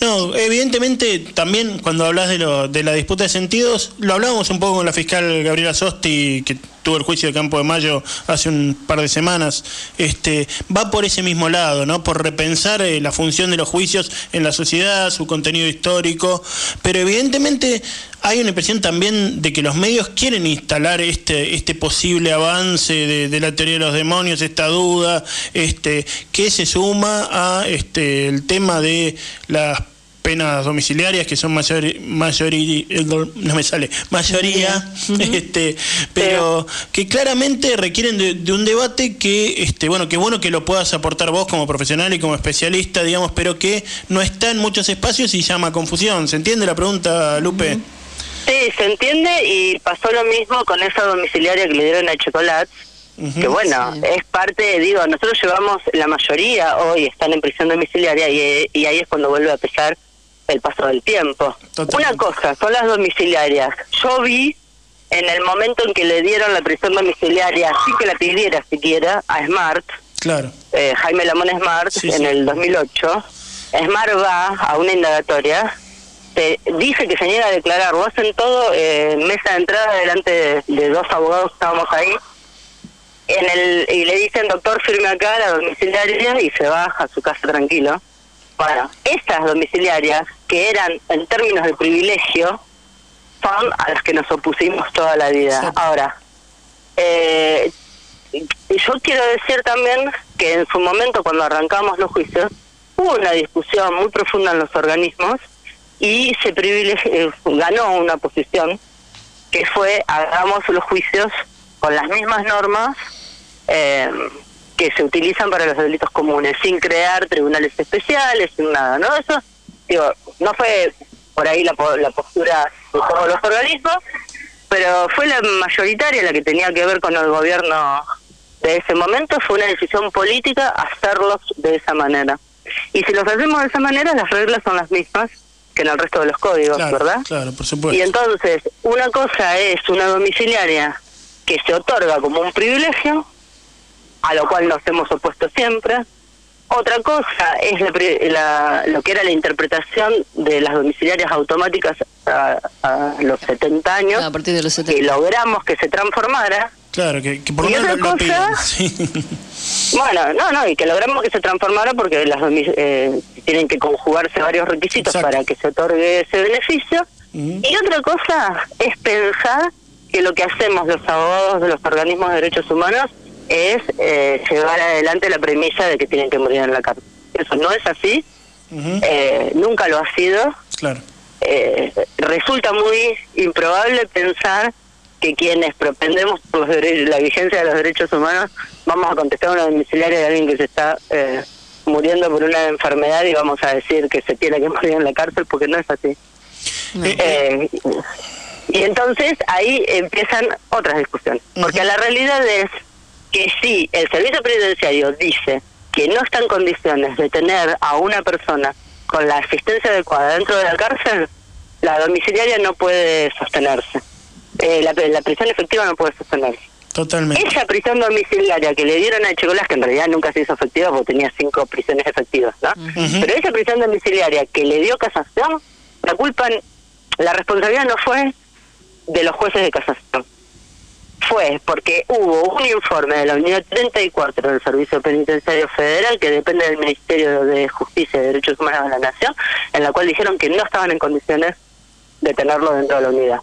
No, evidentemente también cuando hablas de, lo, de la disputa de sentidos, lo hablábamos un poco con la fiscal Gabriela Sosti, que tuvo el juicio de Campo de Mayo hace un par de semanas, este, va por ese mismo lado, ¿no? Por repensar eh, la función de los juicios en la sociedad, su contenido histórico, pero evidentemente hay una impresión también de que los medios quieren instalar este, este posible avance de, la teoría de los demonios, esta duda, este, que se suma a este, el tema de las penas domiciliarias que son mayor, mayoría no me sale mayoría [laughs] este pero que claramente requieren de, un debate que este bueno que bueno que lo puedas aportar vos como profesional y como especialista digamos pero que no está en muchos espacios y llama confusión. Se entiende la pregunta Lupe sí se entiende y pasó lo mismo con esa domiciliaria que le dieron a Chocolate que bueno, es parte, digo, nosotros llevamos, la mayoría hoy están en prisión domiciliaria y, y ahí es cuando vuelve a pesar el paso del tiempo. Una cosa, son las domiciliarias. Yo vi en el momento en que le dieron la prisión domiciliaria, así que la pidiera siquiera, a Smart, claro. Eh, Jaime Lamón Smart, en el 2008, Smart va a una indagatoria, te dice que se niega a declarar, lo hacen todo eh, mesa de entrada delante de, dos abogados que estábamos ahí, en el y le dicen, doctor, firme acá la domiciliaria y se baja a su casa tranquilo bueno, esas domiciliarias, que eran en términos de privilegio, son a las que nos opusimos toda la vida. Ahora, eh, yo quiero decir también que en su momento, cuando arrancamos los juicios, hubo una discusión muy profunda en los organismos y se privilegió, ganó una posición que fue hagamos los juicios con las mismas normas eh, que se utilizan para los delitos comunes, sin crear tribunales especiales, sin nada, ¿no? Eso, digo, no fue por ahí la, la postura de todos los organismos, pero fue la mayoritaria la que tenía que ver con el gobierno de ese momento, fue una decisión política hacerlos de esa manera. Y si los hacemos de esa manera, las reglas son las mismas que en el resto de los códigos, ¿verdad? Claro, por supuesto. Y entonces, una cosa es una domiciliaria que se otorga como un privilegio, a lo cual nos hemos opuesto siempre. Otra cosa es la, lo que era la interpretación de las domiciliarias automáticas a, los 70 años, a partir de los 70. que logramos que se transformara. Claro, que, por y otra cosa, [laughs] Bueno, no, no, y que logramos que se transformara porque las eh, tienen que conjugarse varios requisitos para que se otorgue ese beneficio. Y otra cosa es pensar que lo que hacemos los abogados de los organismos de derechos humanos es eh, llevar adelante la premisa de que tienen que morir en la cárcel. Eso no es así, eh, nunca lo ha sido. Claro. Eh, resulta muy improbable pensar que quienes propendemos por la vigencia de los derechos humanos vamos a contestar una domiciliaria de alguien que se está eh, muriendo por una enfermedad y vamos a decir que se tiene que morir en la cárcel porque no es así. Eh, y entonces ahí empiezan otras discusiones, porque la realidad es que si el servicio penitenciario dice que no está en condiciones de tener a una persona con la asistencia adecuada dentro de la cárcel, la domiciliaria no puede sostenerse. Eh, la, prisión efectiva no puede sostenerse. Totalmente. Esa prisión domiciliaria que le dieron a Checolás, que en realidad nunca se hizo efectiva porque tenía cinco prisiones efectivas, ¿no? Pero esa prisión domiciliaria que le dio casación, la culpa, la responsabilidad no fue de los jueces de casación fue porque hubo un informe de la Unidad 34 del Servicio Penitenciario Federal, que depende del Ministerio de Justicia y Derechos Humanos de la Nación, en la cual dijeron que no estaban en condiciones de tenerlo dentro de la unidad.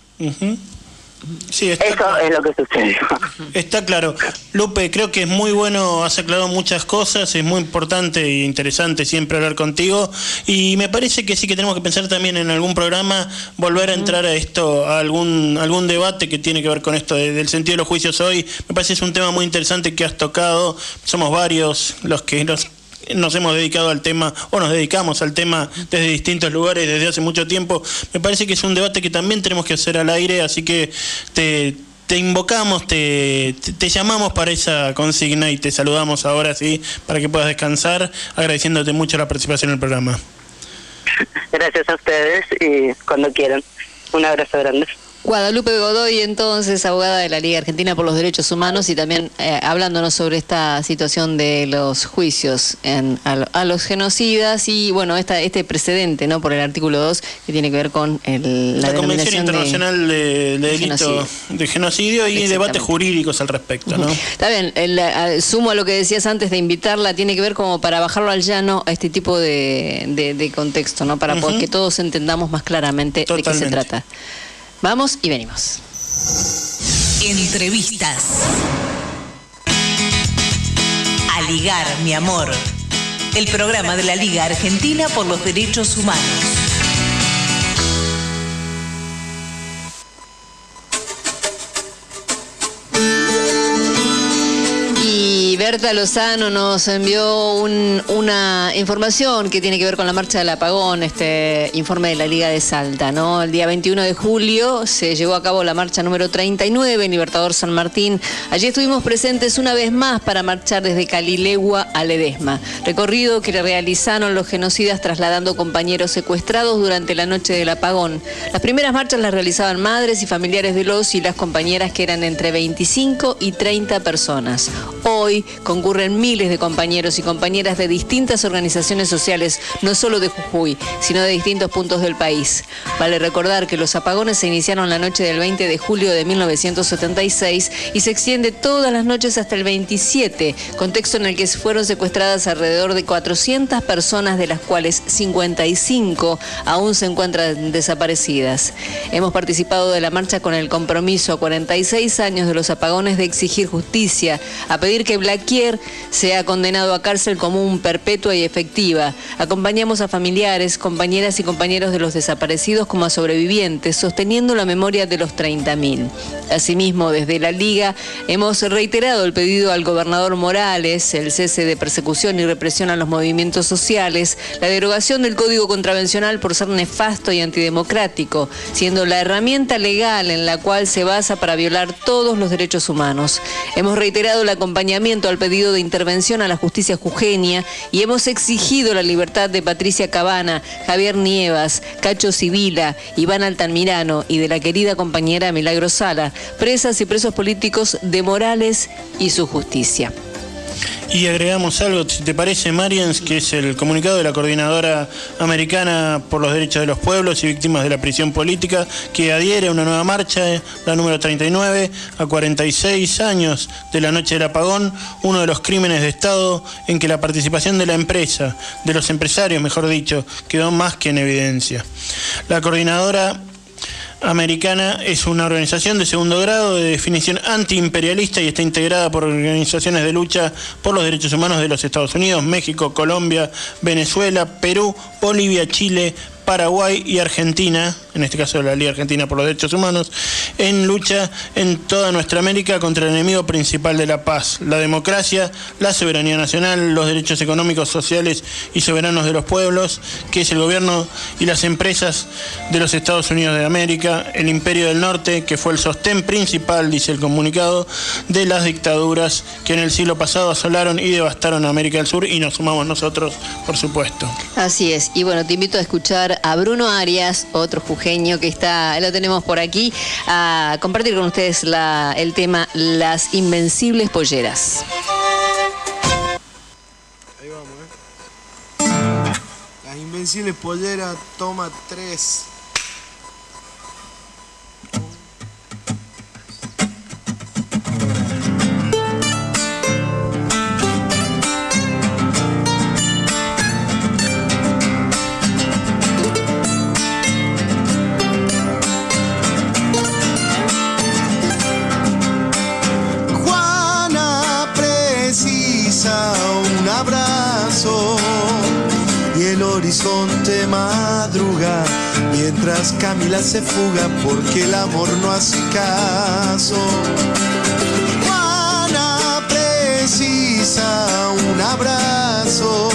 Sí, Eso es lo que sucedió. [laughs] Está claro. Lupe, creo que es muy bueno, has aclarado muchas cosas, es muy importante e interesante siempre hablar contigo y me parece que sí que tenemos que pensar también en algún programa volver a entrar a esto, a algún, algún debate que tiene que ver con esto del sentido de los juicios hoy. Me parece que es un tema muy interesante que has tocado, somos varios los que nos nos hemos dedicado al tema o nos dedicamos al tema desde distintos lugares desde hace mucho tiempo. Me parece que es un debate que también tenemos que hacer al aire, así que te, invocamos, te, te, llamamos para esa consigna y te saludamos ahora sí para que puedas descansar, agradeciéndote mucho la participación en el programa. Gracias a ustedes y cuando quieran. Un abrazo grande. Guadalupe Godoy, entonces, abogada de la Liga Argentina por los Derechos Humanos y también eh, hablándonos sobre esta situación de los juicios en, a, los genocidas y, bueno, esta, este precedente, ¿no? Por el artículo 2 que tiene que ver con el, la, Convención Internacional de, de, Delito de Genocidio y debates jurídicos al respecto, ¿no? [laughs] Está bien, el, sumo a lo que decías antes de invitarla, tiene que ver como para bajarlo al llano a este tipo de, de contexto, ¿no? Para que todos entendamos más claramente de qué se trata. Vamos y venimos. Entrevistas. A ligar, mi amor. El programa de la Liga Argentina por los Derechos Humanos. Berta Lozano nos envió una información que tiene que ver con la marcha del apagón, este informe de la Liga de Salta. ¿no? El día 21 de julio se llevó a cabo la marcha número 39 en Libertador San Martín. Allí estuvimos presentes una vez más para marchar desde Calilegua a Ledesma. Recorrido que realizaron los genocidas trasladando compañeros secuestrados durante la noche del apagón. Las primeras marchas las realizaban madres y familiares de los y las compañeras que eran entre 25 y 30 personas. Hoy, concurren miles de compañeros y compañeras de distintas organizaciones sociales, no solo de Jujuy, sino de distintos puntos del país. Vale recordar que los apagones se iniciaron la noche del 20 de julio de 1976 y se extiende todas las noches hasta el 27, contexto en el que fueron secuestradas alrededor de 400 personas, de las cuales 55 aún se encuentran desaparecidas. Hemos participado de la marcha con el compromiso a 46 años de los apagones de exigir justicia, a pedir que Black cualquier sea condenado a cárcel común perpetua y efectiva. Acompañamos a familiares, compañeras y compañeros de los desaparecidos como a sobrevivientes, sosteniendo la memoria de los 30.000. Asimismo, desde la Liga hemos reiterado el pedido al gobernador Morales, el cese de persecución y represión a los movimientos sociales, la derogación del Código Contravencional por ser nefasto y antidemocrático, siendo la herramienta legal en la cual se basa para violar todos los derechos humanos. Hemos reiterado el acompañamiento al pedido de intervención a la justicia jujeña y hemos exigido la libertad de Patricia Cabana, Javier Nievas, Cacho Sibila, Iván Altamirano y de la querida compañera Milagro Sala, presas y presos políticos de Morales y su justicia. Y agregamos algo, si te parece, Marians, que es el comunicado de la Coordinadora Americana por los Derechos de los Pueblos y Víctimas de la Prisión Política, que adhiere a una nueva marcha, eh, la número 39, a 46 años de la noche del apagón, uno de los crímenes de Estado en que la participación de la empresa, de los empresarios, mejor dicho, quedó más que en evidencia. La coordinadora Americana es una organización de segundo grado de definición antiimperialista y está integrada por organizaciones de lucha por los derechos humanos de los Estados Unidos, México, Colombia, Venezuela, Perú, Bolivia, Chile, Paraguay y Argentina, en este caso la Liga Argentina por los Derechos Humanos, en lucha en toda nuestra América contra el enemigo principal de la paz, la democracia, la soberanía nacional, los derechos económicos, sociales y soberanos de los pueblos, que es el gobierno y las empresas de los Estados Unidos de América, el imperio del norte, que fue el sostén principal, dice el comunicado, de las dictaduras que en el siglo pasado asolaron y devastaron a América del Sur y nos sumamos nosotros, por supuesto. Así es, y bueno, te invito a escuchar a Bruno Arias, otro que está, lo tenemos por aquí, a compartir con ustedes la- el tema Las Invencibles Polleras. Ahí vamos, ¿eh? Las Invencibles Polleras, toma 3. Madruga mientras Camila se fuga porque el amor no hace caso. Juana precisa un abrazo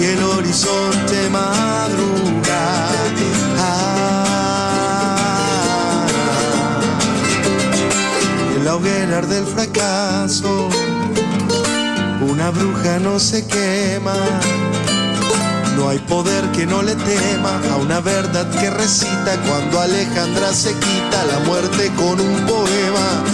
y el horizonte madruga. Ah, en del fracaso, una bruja no se quema. No hay poder que no le tema a una verdad que recita cuando Alejandra se quita la muerte con un poema.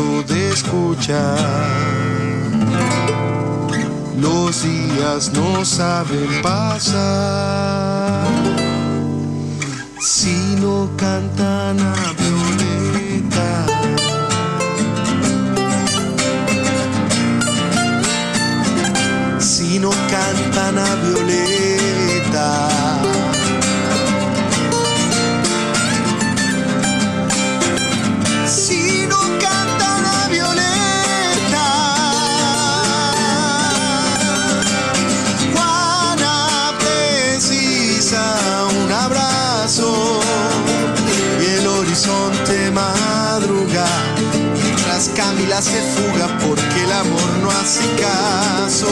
Hartó de escuchar. Los días no saben pasar si no cantan a Violeta. Si no cantan a Violeta. Camila se fuga porque el amor no hace caso.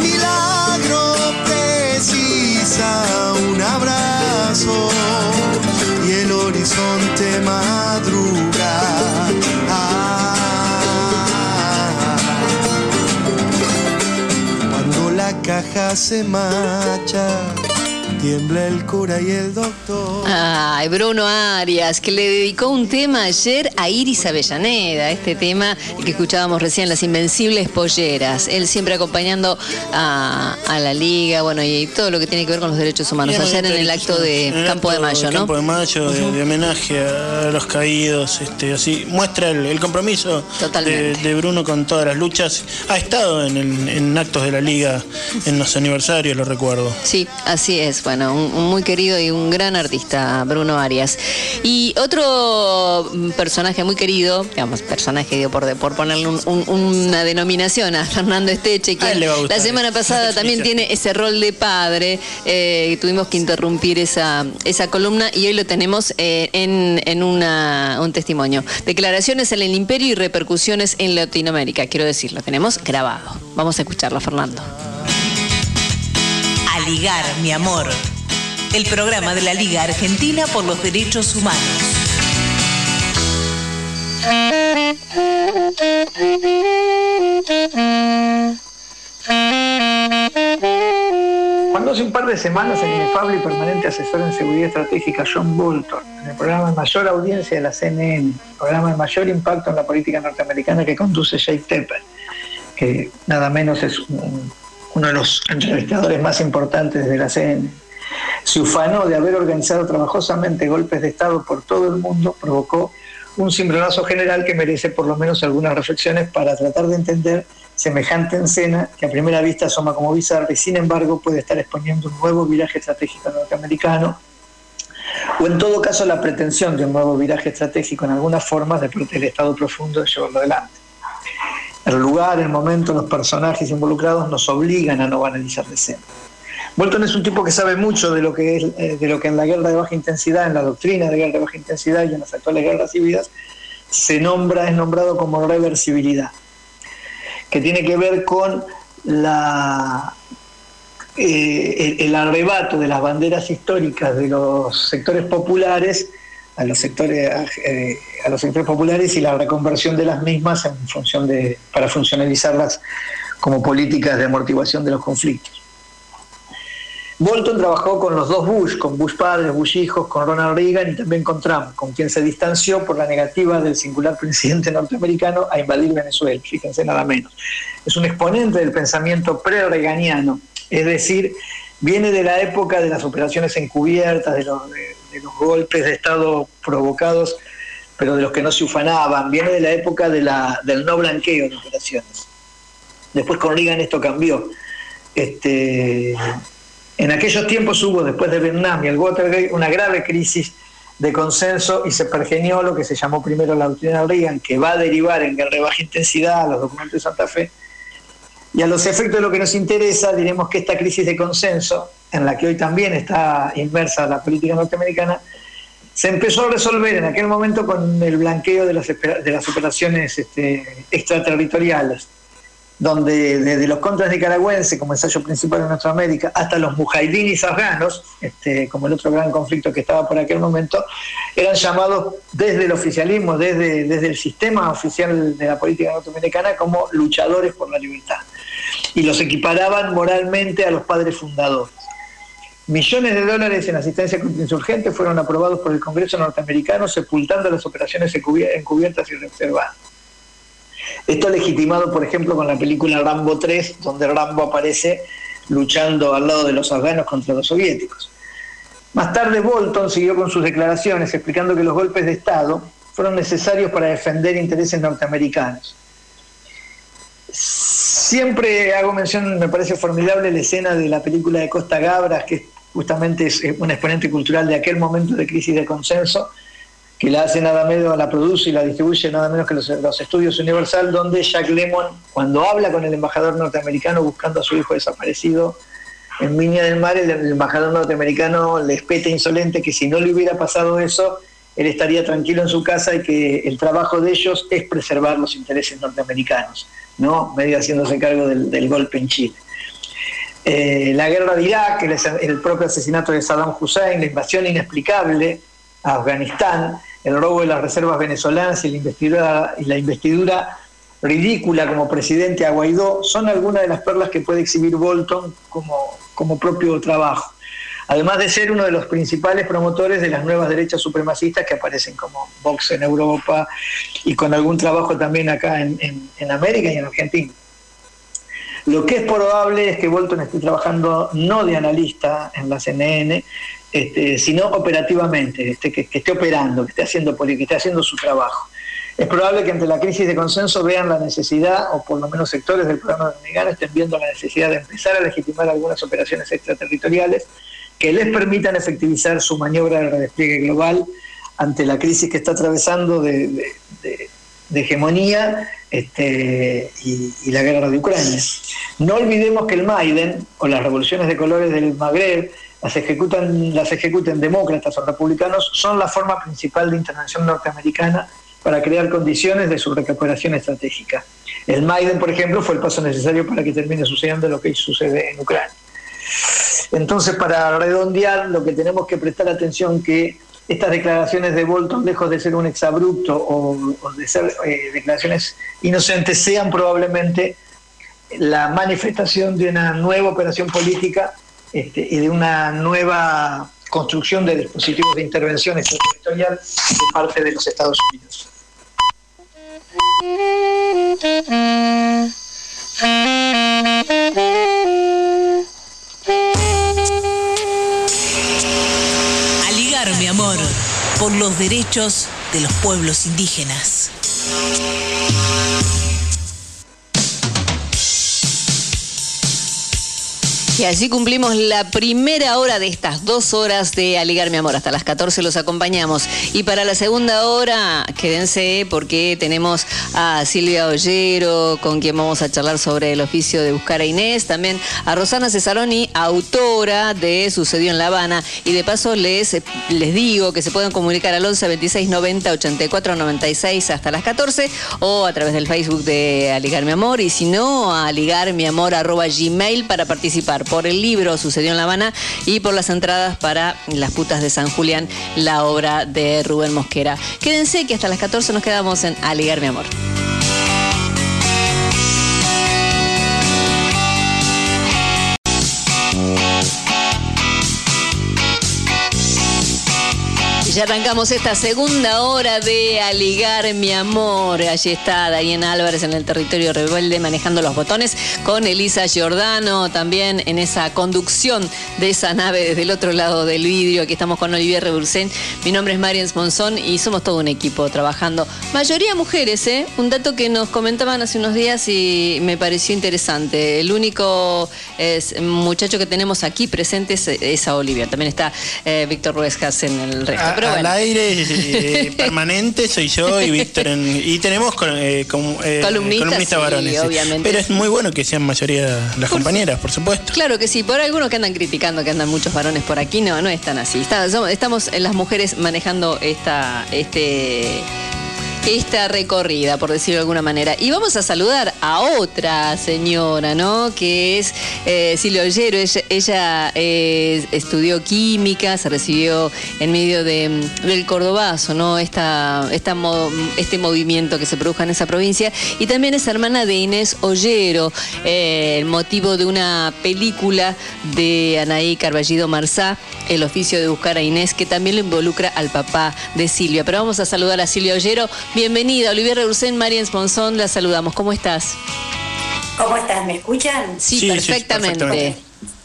Milagro precisa un abrazo y el horizonte madruga. Ah. caja se marcha tiembla el cura y el doctor. Ay, Bruno Arias, que le dedicó un tema ayer a Iris Avellaneda, este tema que escuchábamos recién, Las Invencibles Polleras. Él siempre acompañando a, la Liga, bueno, y todo lo que tiene que ver con los derechos humanos. Ayer en el acto de Campo de Mayo, ¿no? Campo de Mayo, de, homenaje a los caídos, este, así, muestra el, compromiso de, Bruno con todas las luchas. Ha estado en, en actos de la Liga, en los aniversarios, lo recuerdo. Sí, así es. Bueno, un, muy querido y un gran artista, Bruno Arias. Y otro personaje muy querido, digamos, personaje digo, por, por ponerle una denominación a Fernando Esteche, que la semana pasada también tiene ese rol de padre. Eh, tuvimos que interrumpir esa, esa columna y hoy lo tenemos eh, en, en una, un testimonio. Declaraciones en el imperio y repercusiones en Latinoamérica. Quiero decir, lo tenemos grabado. Vamos a escucharlo, Fernando. A ligar, mi amor. El programa de la Liga Argentina por los Derechos Humanos. Cuando hace un par de semanas el inefable y permanente asesor en seguridad estratégica John Bolton, en el programa de mayor audiencia de la CNN, programa de mayor impacto en la política norteamericana que conduce Jake Tepper, que nada menos es un uno de los entrevistadores más importantes de la CNN, se ufanó de haber organizado trabajosamente golpes de Estado por todo el mundo, provocó un cimbronazo general que merece por lo menos algunas reflexiones para tratar de entender semejante escena que a primera vista asoma como bizarra y sin embargo puede estar exponiendo un nuevo viraje estratégico norteamericano o en todo caso la pretensión de un nuevo viraje estratégico en algunas formas de parte del Estado profundo de llevarlo adelante. El lugar, el momento, los personajes involucrados nos obligan a no banalizar la escena. Bolton es un tipo que sabe mucho de lo que es, eh, de lo que en la guerra de baja intensidad, en la doctrina de guerra de baja intensidad y en las actuales guerras civiles se nombra, es nombrado como reversibilidad, que tiene que ver con la, eh, el arrebato de las banderas históricas de los sectores populares a los sectores eh, a los sectores populares y la reconversión de las mismas en función de para funcionalizarlas como políticas de amortiguación de los conflictos. Bolton trabajó con los dos Bush, con Bush padres, Bush hijos, con Ronald Reagan y también con Trump, con quien se distanció por la negativa del singular [laughs] presidente norteamericano a invadir Venezuela, fíjense nada menos. Es un exponente del pensamiento pre-reganiano, es decir, viene de la época de las operaciones encubiertas, de los, golpes de Estado provocados, pero de los que no se ufanaban, viene de la época del no blanqueo de operaciones. Después con Reagan esto cambió. Este, en aquellos tiempos hubo, después de Vietnam y el Watergate, una grave crisis de consenso y se pergenió lo que se llamó primero la doctrina Reagan, que va a derivar en de baja intensidad, los documentos de Santa Fe. Y a los efectos de lo que nos interesa, diremos que esta crisis de consenso en la que hoy también está inmersa la política norteamericana, se empezó a resolver en aquel momento con el blanqueo de las, de las operaciones este, extraterritoriales, donde desde los contras nicaragüenses como ensayo principal en nuestra América hasta los mujahidinis afganos, este, como el otro gran conflicto que estaba por aquel momento, eran llamados desde el oficialismo, desde, desde el sistema oficial de la política norteamericana como luchadores por la libertad. Y los equiparaban moralmente a los padres fundadores. Millones de dólares en asistencia contra insurgentes fueron aprobados por el Congreso norteamericano, sepultando las operaciones encubiertas y reservadas. Esto legitimado, por ejemplo, con la película Rambo 3, donde Rambo aparece luchando al lado de los afganos contra los soviéticos. Más tarde, Bolton siguió con sus declaraciones explicando que los golpes de Estado fueron necesarios para defender intereses norteamericanos. Siempre hago mención, me parece formidable la escena de la película de Costa Gabras, que justamente es un exponente cultural de aquel momento de crisis de consenso, que la hace nada menos, la produce y la distribuye nada menos que los, estudios Universal, donde Jack Lemmon, cuando habla con el embajador norteamericano buscando a su hijo desaparecido en Viña del Mar, el, embajador norteamericano le espeta insolente que si no le hubiera pasado eso, él estaría tranquilo en su casa y que el trabajo de ellos es preservar los intereses norteamericanos, ¿no? medio haciéndose cargo del golpe en Chile. Eh, la guerra de Irak, el, propio asesinato de Saddam Hussein, la invasión inexplicable a Afganistán, el robo de las reservas venezolanas y la investidura, ridícula como presidente a Guaidó, son algunas de las perlas que puede exhibir Bolton como, propio trabajo. Además de ser uno de los principales promotores de las nuevas derechas supremacistas que aparecen como Vox en Europa y con algún trabajo también acá en América y en Argentina. Lo que es probable es que Bolton esté trabajando no de analista en la CNN, este, sino operativamente, este, que, esté operando, que esté haciendo que esté haciendo su trabajo. Es probable que ante la crisis de consenso vean la necesidad, o por lo menos sectores del programa dominicano estén viendo la necesidad de empezar a legitimar algunas operaciones extraterritoriales que les permitan efectivizar su maniobra de redespliegue global ante la crisis que está atravesando de, hegemonía este, y, y, la guerra de Ucrania. No olvidemos que el Maiden o las revoluciones de colores del Magreb las ejecutan, las ejecuten demócratas o republicanos, son la forma principal de intervención norteamericana para crear condiciones de su recuperación estratégica. El Maiden, por ejemplo, fue el paso necesario para que termine sucediendo lo que sucede en Ucrania. Entonces, para redondear, lo que tenemos que prestar atención que estas declaraciones de Bolton, lejos de ser un exabrupto o, de ser eh, declaraciones inocentes, sean probablemente la manifestación de una nueva operación política este, y de una nueva construcción de dispositivos de intervención extraterritorial de parte de los Estados Unidos. Aligar, mi amor, por los derechos de los pueblos indígenas. Y así cumplimos la primera hora de estas dos horas de Aligar mi amor. Hasta las 14 los acompañamos. Y para la segunda hora, quédense porque tenemos a Silvia Ollero, con quien vamos a charlar sobre el oficio de buscar a Inés. También a Rosana Cesaroni, autora de Sucedió en La Habana. Y de paso les, les digo que se pueden comunicar al 11 26 90 84 96 hasta las 14 o a través del Facebook de Aligar mi amor. Y si no, a aligarmiamor arroba gmail para participar por el libro Sucedió en La Habana y por las entradas para Las putas de San Julián, la obra de Rubén Mosquera. Quédense que hasta las 14 nos quedamos en Aligar mi amor. Ya arrancamos esta segunda hora de Aligar mi amor. Allí está Diana Álvarez en el territorio rebelde manejando los botones con Elisa Giordano también en esa conducción de esa nave desde el otro lado del vidrio. Aquí estamos con Olivier Rebursen. Mi nombre es Marian Monzón y somos todo un equipo trabajando. Mayoría mujeres, ¿eh? Un dato que nos comentaban hace unos días y me pareció interesante. El único muchacho que tenemos aquí presente es, a Olivier. También está eh, Víctor Ruescas en el resto. Al aire eh, [laughs] permanente soy yo y Víctor. y tenemos eh, eh, columnistas, varones. Pero es muy bueno que sean mayoría las compañeras, por supuesto. Claro que sí. Por algunos que andan criticando que andan muchos varones por aquí, no, no es tan así. estamos las mujeres manejando esta, este esta recorrida, por decirlo de alguna manera. Y vamos a saludar a otra señora, ¿no? Que es eh, Silvia Ollero. Ella, eh, estudió química, se recibió en medio de, del Cordobazo, ¿no? Esta, esta, este movimiento que se produjo en esa provincia. Y también es hermana de Inés Ollero, eh, el motivo de una película de Anaí Carballido Marzá, El oficio de buscar a Inés, que también lo involucra al papá de Silvia. Pero vamos a saludar a Silvia Ollero. Bienvenida, Olivier Reursen, Marian Sponsón, la saludamos. ¿Cómo estás? ¿Cómo estás? ¿Me escuchan? Sí, perfectamente.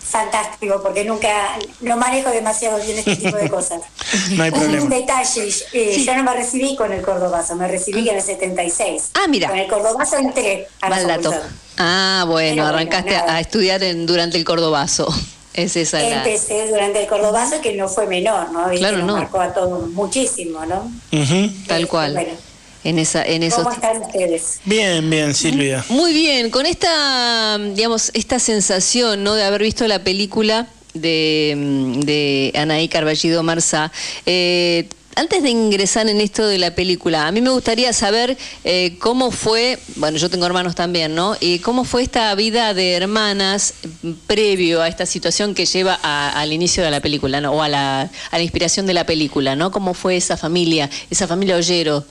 Fantástico, porque nunca no manejo demasiado bien este tipo de cosas. [laughs] no hay problema. Un detalle, eh, yo no me recibí con el Cordobazo, me recibí en el 76. Ah, mira. Con el Cordobazo entré a la Ah, bueno, arrancaste a estudiar durante el Cordobazo. [laughs] Es esa Empecé durante el Cordobazo, que no fue menor, ¿no? Claro, no. marcó a todos muchísimo, ¿no? Tal cual en esa en esos ¿Cómo están ustedes? Bien, bien, Silvia. Muy bien, con esta digamos esta sensación, ¿no? de haber visto la película de, de Anaí Carballido Marzá, eh, antes de ingresar en esto de la película, a mí me gustaría saber eh, cómo fue, bueno, yo tengo hermanos también, ¿no? Y cómo fue esta vida de hermanas previo a esta situación que lleva al inicio de la película, ¿no? O a la, a la inspiración de la película, ¿no? ¿Cómo fue esa familia, esa familia Ollero?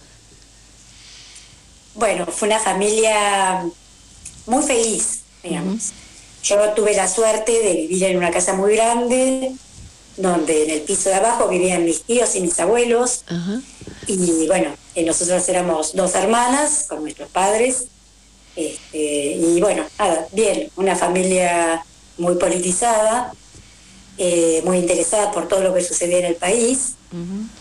Bueno, fue una familia muy feliz, digamos. Yo tuve la suerte de vivir en una casa muy grande, donde en el piso de abajo vivían mis tíos y mis abuelos. Y bueno, eh, nosotros éramos dos hermanas con nuestros padres. Este, y bueno, nada, bien, una familia muy politizada, eh, muy interesada por todo lo que sucedía en el país,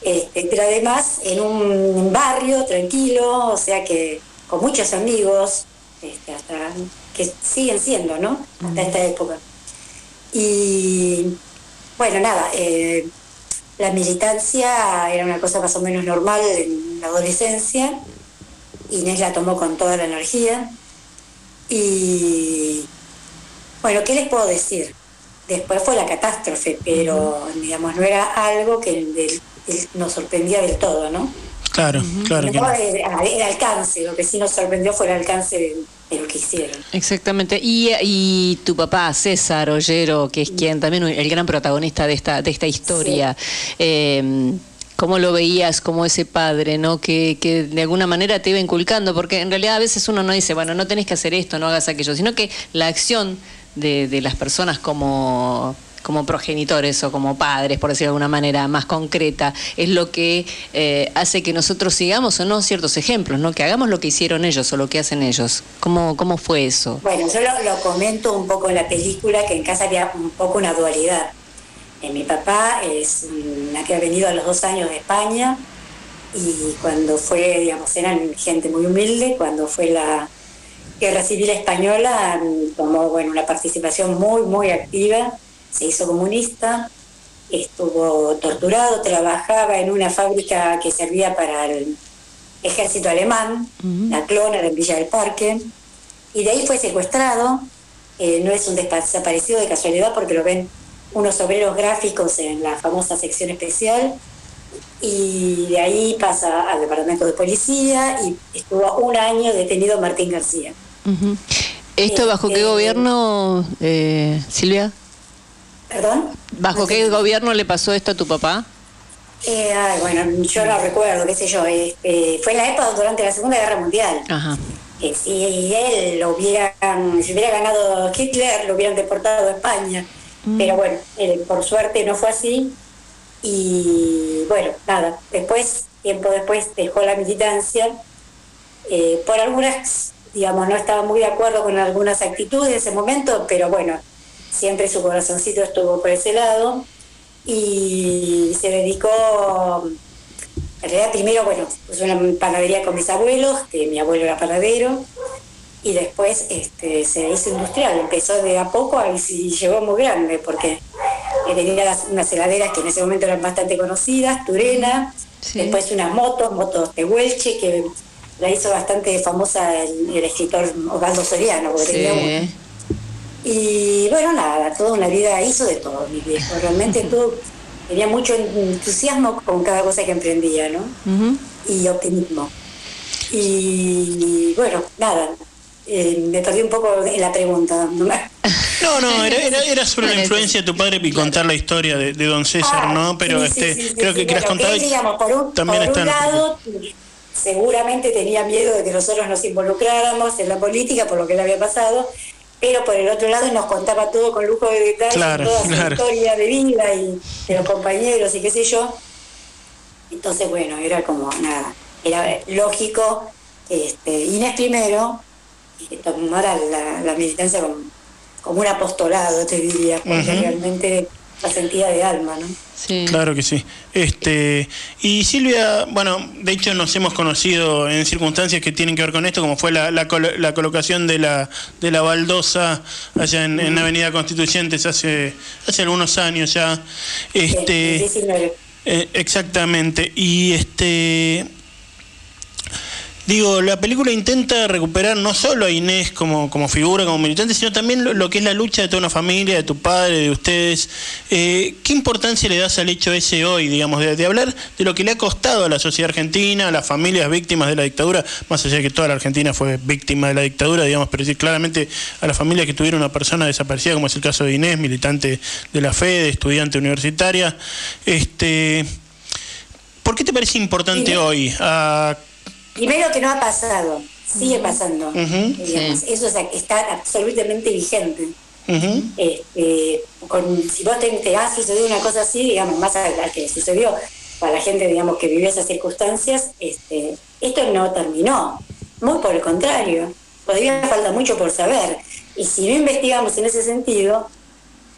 este, pero además en un barrio tranquilo, o sea que con muchos amigos, este, hasta que siguen siendo, ¿no? Hasta esta época. Y bueno, nada, eh, la militancia era una cosa más o menos normal en la adolescencia. Inés la tomó con toda la energía. Y bueno, ¿qué les puedo decir? Después fue la catástrofe, pero digamos, no era algo que nos sorprendía del todo, ¿no? Claro, claro. No, el alcance, lo que sí nos sorprendió fue el alcance de, lo que hicieron. Exactamente. Y, y, tu papá, César Ollero, que es quien también el gran protagonista de esta, de esta historia. Eh, ¿Cómo lo veías como ese padre, ¿no? Que, que, de alguna manera te iba inculcando? Porque en realidad a veces uno no dice, bueno, no tenés que hacer esto, no hagas aquello, sino que la acción de, las personas como como progenitores o como padres, por decirlo de alguna manera más concreta, es lo que eh, hace que nosotros sigamos o no ciertos ejemplos, ¿no? Que hagamos lo que hicieron ellos o lo que hacen ellos. ¿Cómo, cómo fue eso? Bueno, yo lo, comento un poco en la película, que en casa había un poco una dualidad. Eh, mi papá es una que ha venido a los dos años de España y cuando fue, digamos, eran gente muy humilde, cuando fue la guerra civil española tomó bueno, una participación muy, muy activa se hizo comunista, estuvo torturado, trabajaba en una fábrica que servía para el ejército alemán, la clona de Villa del Parque, y de ahí fue secuestrado, eh, no es un desaparecido de casualidad porque lo ven unos obreros gráficos en la famosa sección especial, y de ahí pasa al departamento de policía y estuvo un año detenido Martín García. ¿Esto bajo qué este, gobierno, eh, Silvia? ¿Perdón? ¿Bajo qué gobierno le pasó esto a tu papá? Eh, bueno, yo no recuerdo, qué sé yo. Eh, fue en la época durante la Segunda Guerra Mundial. Ajá. Eh, si él lo hubiera, si hubiera ganado Hitler, lo hubieran deportado a España. Mm. Pero bueno, por suerte no fue así. Y bueno, nada, después, tiempo después, dejó la militancia. por algunas, digamos, no estaba muy de acuerdo con algunas actitudes en ese momento, pero bueno, siempre su corazoncito estuvo por ese lado y se dedicó, en realidad primero, bueno, pues una panadería con mis abuelos, que mi abuelo era panadero, y después este, se hizo industrial, empezó de a poco y llegó muy grande, porque tenía unas heladeras que en ese momento eran bastante conocidas, Turena, después unas motos, motos de Huelche, que la hizo bastante famosa el, escritor Osvaldo Soriano, porque tenía y bueno, nada, toda una vida hizo de todo mi viejo. Realmente [laughs] tuvo, tenía mucho entusiasmo con cada cosa que emprendía, ¿no? Y optimismo. Y bueno, nada, eh, me perdí un poco en la pregunta. [laughs] No, no, era, era, sobre la influencia de tu padre y contar la historia de, don César, ¿no? Ah, Pero este, creo que quieras contar. por un, también por un lado, seguramente tenía miedo de que nosotros nos involucráramos en la política por lo que le había pasado, pero por el otro lado nos contaba todo con lujo de detalle, toda su historia de vida y de los compañeros y qué sé yo. Entonces, bueno, era como nada, era lógico, este, Inés primero, que tomara la, militancia como, un apostolado, te diría, porque realmente la sentía de alma, ¿no? Sí. Claro que sí. Este, y Silvia, bueno, de hecho nos hemos conocido en circunstancias que tienen que ver con esto, como fue la, la, colocación de la, de la baldosa allá en, Avenida Constituyentes hace, hace algunos años ya. Este, eh, exactamente. Y este Digo, la película intenta recuperar no solo a Inés como, como figura, como militante, sino también lo, que es la lucha de toda una familia, de tu padre, de ustedes. Eh, ¿Qué importancia le das al hecho ese hoy, digamos, de, hablar de lo que le ha costado a la sociedad argentina, a las familias víctimas de la dictadura, más allá de que toda la Argentina fue víctima de la dictadura, digamos, pero decir claramente a las familias que tuvieron una persona desaparecida, como es el caso de Inés, militante de la FED, estudiante universitaria? Este, ¿Por qué te parece importante hoy? Primero que no ha pasado. sigue pasando. digamos. Eso es- está absolutamente vigente. Este, con, si vos te, te ha sucedido una cosa así, digamos, más a la que sucedió para la gente, digamos, que vivió esas circunstancias, este, esto no terminó. Muy por el contrario, todavía falta mucho por saber. Y si no investigamos en ese sentido,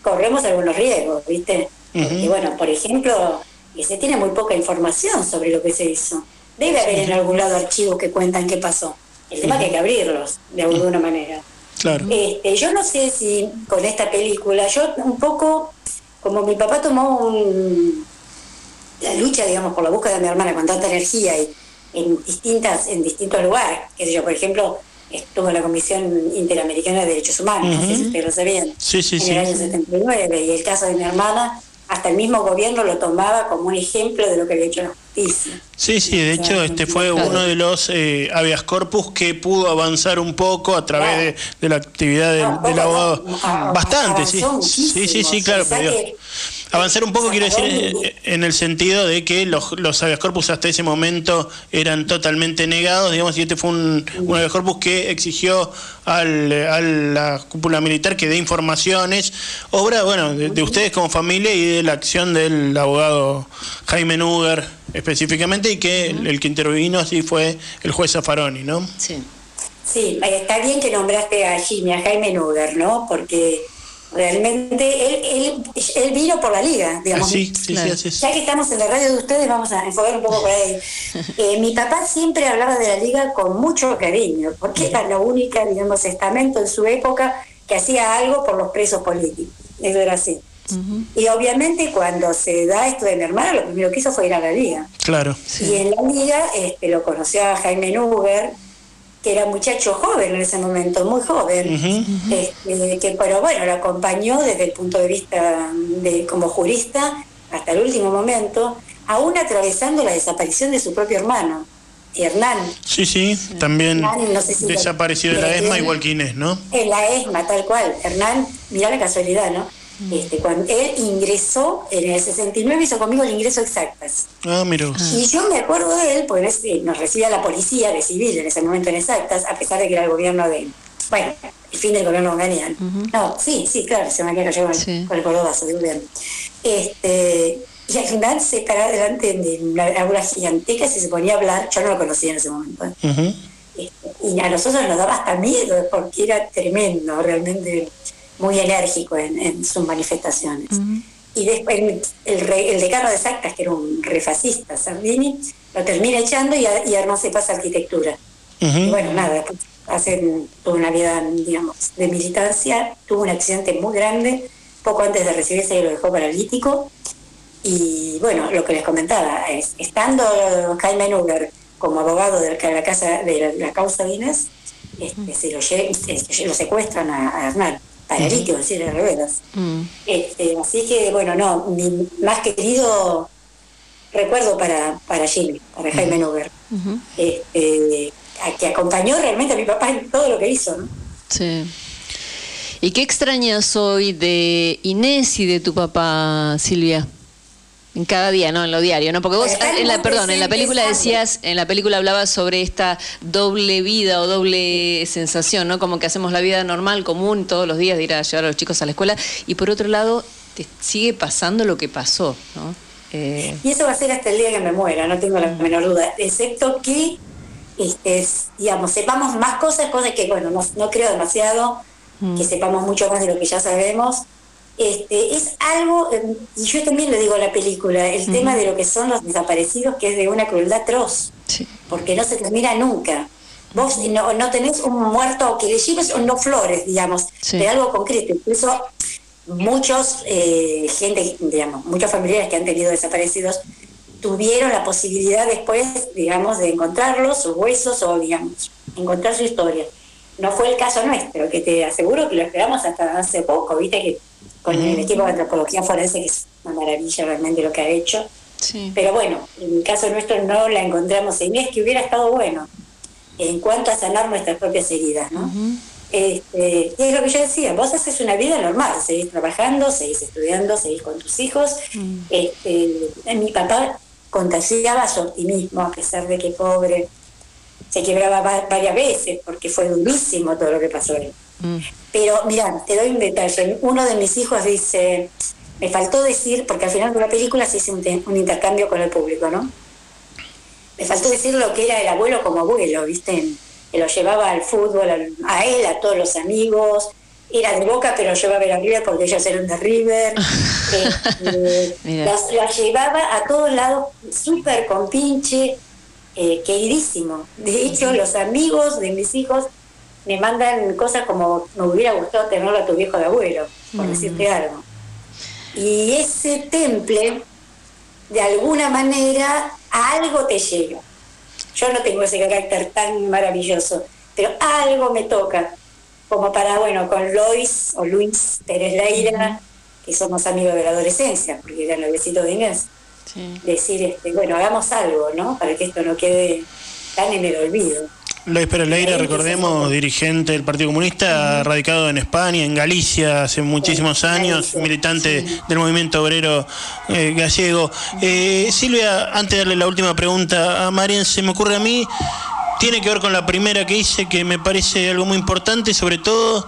corremos algunos riesgos, ¿viste? Porque, bueno, por ejemplo, que se tiene muy poca información sobre lo que se hizo. Debe haber en algún lado archivos que cuentan qué pasó. El tema es que hay que abrirlos, de alguna manera. Claro. Este, yo no sé si con esta película, yo un poco, como mi papá tomó un- la lucha, digamos, por la búsqueda de mi hermana con tanta energía y en distintas, en distintos lugares, qué sé yo, por ejemplo, estuvo en la Comisión Interamericana de Derechos Humanos, no sé si ustedes lo sabían, Sí, sí, en sí. el año 79, y el caso de mi hermana, hasta el mismo gobierno lo tomaba como un ejemplo de lo que había hecho la justicia. Sí, sí, de hecho este fue uno de los eh, habeas corpus que pudo avanzar un poco a través de, de la actividad del, del abogado. Bastante, sí. Sí, sí, sí, claro. Pero avanzar un poco quiero decir eh, en el sentido de que los, los habeas corpus hasta ese momento eran totalmente negados, digamos, y este fue un, un habeas corpus que exigió al, a la cúpula militar que dé informaciones, obra, bueno, de, de ustedes como familia y de la acción del abogado Jaime Nuger específicamente y que el, el que intervino así fue el juez Zaffaroni, ¿no? Sí. Sí, está bien que nombraste a Jimmy, a Jaime Nuger, ¿no? Porque realmente él, él, él vino por la liga, digamos. Ah, sí, sí, sí, así es. Ya que estamos en la radio de ustedes, vamos a enfocar un poco por ahí. [laughs] Eh, mi papá siempre hablaba de la liga con mucho cariño, porque era la única, digamos, estamento en su época que hacía algo por los presos políticos. Eso era así. Y obviamente cuando se da esto de mi hermana, lo primero que hizo fue ir a la liga. Claro. Y en la liga este, lo conoció a Jaime Nuber, que era muchacho joven en ese momento, muy joven, este, que pero bueno, lo acompañó desde el punto de vista de como jurista hasta el último momento, aún atravesando la desaparición de su propio hermano, Hernán, Sí, sí, también Hernán, no sé si lo- desapareció de la ESMA igual que Inés, ¿no? en la ESMA, tal cual. Hernán, mirá la casualidad, ¿no? Este, cuando él ingresó en el 69, hizo conmigo el ingreso exactas. Ah, mira vos. Y yo me acuerdo de él, porque ese- nos recibía la policía de civil en ese momento en exactas, a pesar de que era el gobierno de. Bueno, el fin del gobierno Ganian. No, sí, sí, claro, se me había caydo con, con el cordobazo del gobierno. Este, y al final se paraba delante de una aula gigantesca y se ponía a hablar. Yo no lo conocía en ese momento. ¿eh? Y a nosotros nos daba hasta miedo, porque era tremendo, realmente muy enérgico en, en sus manifestaciones. Y después el, el, re- el decano de Sactas, que era un refascista, Sardini, lo termina echando y, a- y se pasa a arquitectura. Y bueno, nada, hace tuvo una vida, digamos, de militancia, tuvo un accidente muy grande, poco antes de recibirse lo dejó paralítico. Y bueno, lo que les comentaba, es, estando Jaime Nuber como abogado de la, casa, de la, la causa de Inés, este, se lo, lle- se- lo secuestran a, a Hernán, paralítico, en silla de ruedas. Este, así que, bueno, no, mi más querido recuerdo para, para Jimmy, para Jaime Nuber, este, que acompañó realmente a mi papá en todo lo que hizo, ¿no? Sí. ¿Y qué extrañas hoy de Inés y de tu papá, Silvia? En cada día, ¿no? En lo diario, ¿no? Porque vos, en la, perdón, en la película decías, en la película hablabas sobre esta doble vida o doble sensación, ¿no? Como que hacemos la vida normal, común, todos los días de ir a llevar a los chicos a la escuela, y por otro lado, te sigue pasando lo que pasó, ¿no? Eh, Y eso va a ser hasta el día que me muera, no tengo la menor duda, excepto que, este, es, digamos, sepamos más cosas, cosas que, bueno, no, no creo demasiado, que sepamos mucho más de lo que ya sabemos. Este, es algo, eh, y yo también lo digo en la película, el tema de lo que son los desaparecidos, que es de una crueldad atroz, porque no se termina nunca. Vos no, no tenés un muerto que le lleves o no flores, digamos, Sí. de algo concreto. Incluso muchos, eh, gente, digamos, muchos familiares que han tenido desaparecidos tuvieron la posibilidad después, digamos, de encontrarlos, sus huesos o, digamos, encontrar su historia. No fue el caso nuestro, que te aseguro que lo esperamos hasta hace poco, viste que con el equipo de antropología forense, que es una maravilla realmente lo que ha hecho. Pero bueno, en el caso nuestro no la encontramos en Inés, que hubiera estado bueno en cuanto a sanar nuestras propias heridas, ¿no? Este, y es lo que yo decía, vos haces una vida normal, seguís trabajando, seguís estudiando, seguís con tus hijos. Este, mi papá contagiaba su optimismo, a pesar de que pobre, se quebraba va- varias veces porque fue durísimo todo lo que pasó ahí. Pero mira, te doy un detalle. Uno de mis hijos dice, me faltó decir, porque al final de la película se hizo un, te- un intercambio con el público, ¿no? Me faltó decir lo que era el abuelo como abuelo, ¿viste? Que lo llevaba al fútbol, al- a él, a todos los amigos. Era de Boca, pero llevaba a ver a River porque ellos eran de River. [laughs] Las, las llevaba a todos lados, súper con pinche, eh, queridísimo. De hecho, los amigos de mis hijos me mandan cosas como me hubiera gustado tenerlo a tu viejo de abuelo, por Mm. decirte algo. Y ese temple, de alguna manera, a algo te llega. Yo no tengo ese carácter tan maravilloso, pero algo me toca, como para, bueno, con Lois o Luis Pérez Leira, que somos amigos de la adolescencia, porque era novecito de Inés, decir, este, bueno, hagamos algo, ¿no? Para que esto no quede tan en el olvido. Luis Pérez Leira, recordemos, dirigente del Partido Comunista, radicado en España, en Galicia hace muchísimos años, militante del movimiento obrero eh, gallego. Eh, Silvia, antes de darle la última pregunta a Marian, se me ocurre a mí, tiene que ver con la primera que hice, que me parece algo muy importante, sobre todo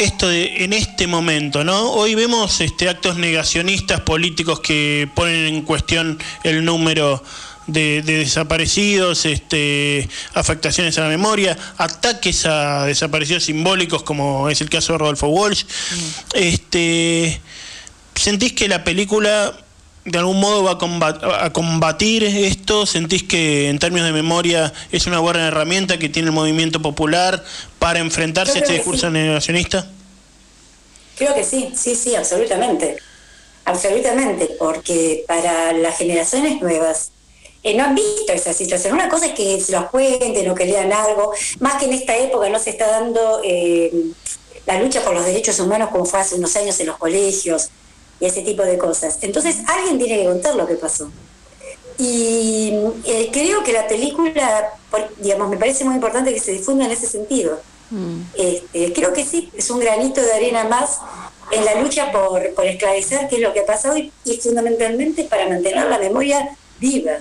esto de en este momento, ¿no? Hoy vemos este actos negacionistas políticos que ponen en cuestión el número de, de desaparecidos, este, afectaciones a la memoria, ataques a desaparecidos simbólicos, como es el caso de Rodolfo Walsh. Este, ¿Sentís que la película de algún modo va a, combat- a combatir esto? ¿Sentís que en términos de memoria es una buena herramienta que tiene el movimiento popular para enfrentarse a este discurso sí. negacionista? Creo que sí, sí, sí, absolutamente. Absolutamente, porque para las generaciones nuevas eh, no han visto esa situación. Una cosa es que se los cuenten o que lean algo, más que en esta época no se está dando eh, la lucha por los derechos humanos como fue hace unos años en los colegios y ese tipo de cosas. Entonces alguien tiene que contar lo que pasó. Y eh, creo que la película, digamos, me parece muy importante que se difunda en ese sentido. Este, creo que sí, es un granito de arena más en la lucha por, por esclarecer qué es lo que ha pasado y, y fundamentalmente para mantener la memoria viva.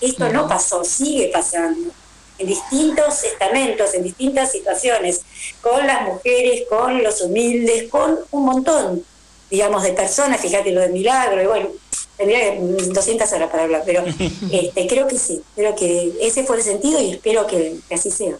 Esto no pasó, sigue pasando en distintos estamentos, en distintas situaciones, con las mujeres, con los humildes, con un montón, digamos, de personas, fíjate lo de Milagro, y bueno, tendría que- 200 horas para hablar, pero [laughs] este, creo que sí, creo que ese fue el sentido y espero que- que así sea.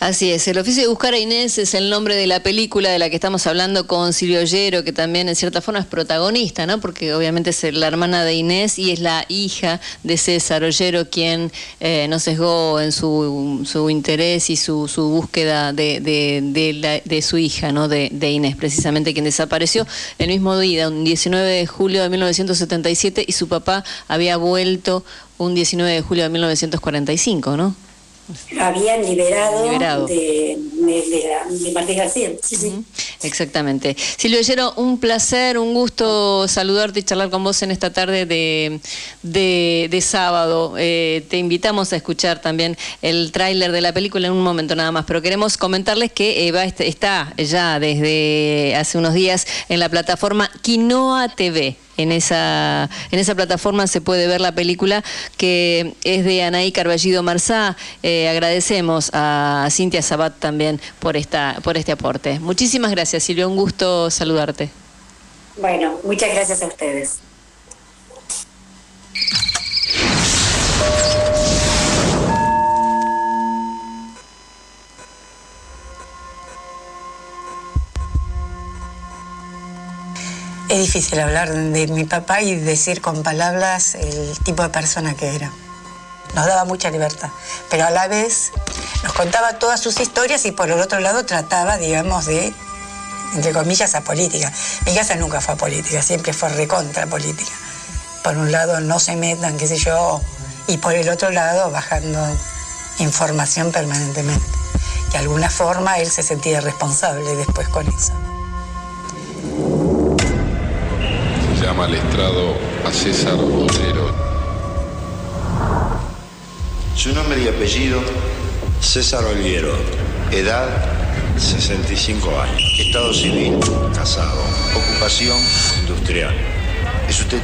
Así es, el oficio de buscar a Inés es el nombre de la película de la que estamos hablando con Silvio Ollero, que también en cierta forma es protagonista, ¿no? Porque obviamente es la hermana de Inés y es la hija de César Ollero quien eh, no sesgó en su, su interés y su, su búsqueda de, de, su hija, ¿no? De Inés, precisamente quien desapareció el mismo día, un 19 de julio de 1977 y su papá había vuelto un 19 de julio de 1945, ¿no? Lo habían liberado, Liberado. De, Martí García. Sí, sí. Exactamente. Silvio Ollero, un placer, un gusto saludarte y charlar con vos en esta tarde de, de, sábado. Eh, te invitamos a escuchar también el tráiler de la película en un momento nada más, pero queremos comentarles que eh, va, est- está ya desde hace unos días en la plataforma Quinoa TV. En esa, en esa plataforma se puede ver la película que es de Anaí Carballido Marzá. Eh, agradecemos a Cintia Sabat también por, esta, por este aporte. Muchísimas gracias, Silvia. Un gusto saludarte. Bueno, muchas gracias a ustedes. Es difícil hablar de mi papá y decir con palabras el tipo de persona que era. Nos daba mucha libertad, pero a la vez nos contaba todas sus historias y por el otro lado trataba, digamos, de, entre comillas, a política. Mi casa nunca fue política, siempre fue recontra política. Por un lado no se metan, qué sé yo, y por el otro lado bajando información permanentemente. De alguna forma él se sentía responsable después con eso. Llama al estrado a César Ollero. Su nombre y apellido, César Olviero. Edad, 65 años. Estado civil, casado. Ocupación, industrial. ¿Es usted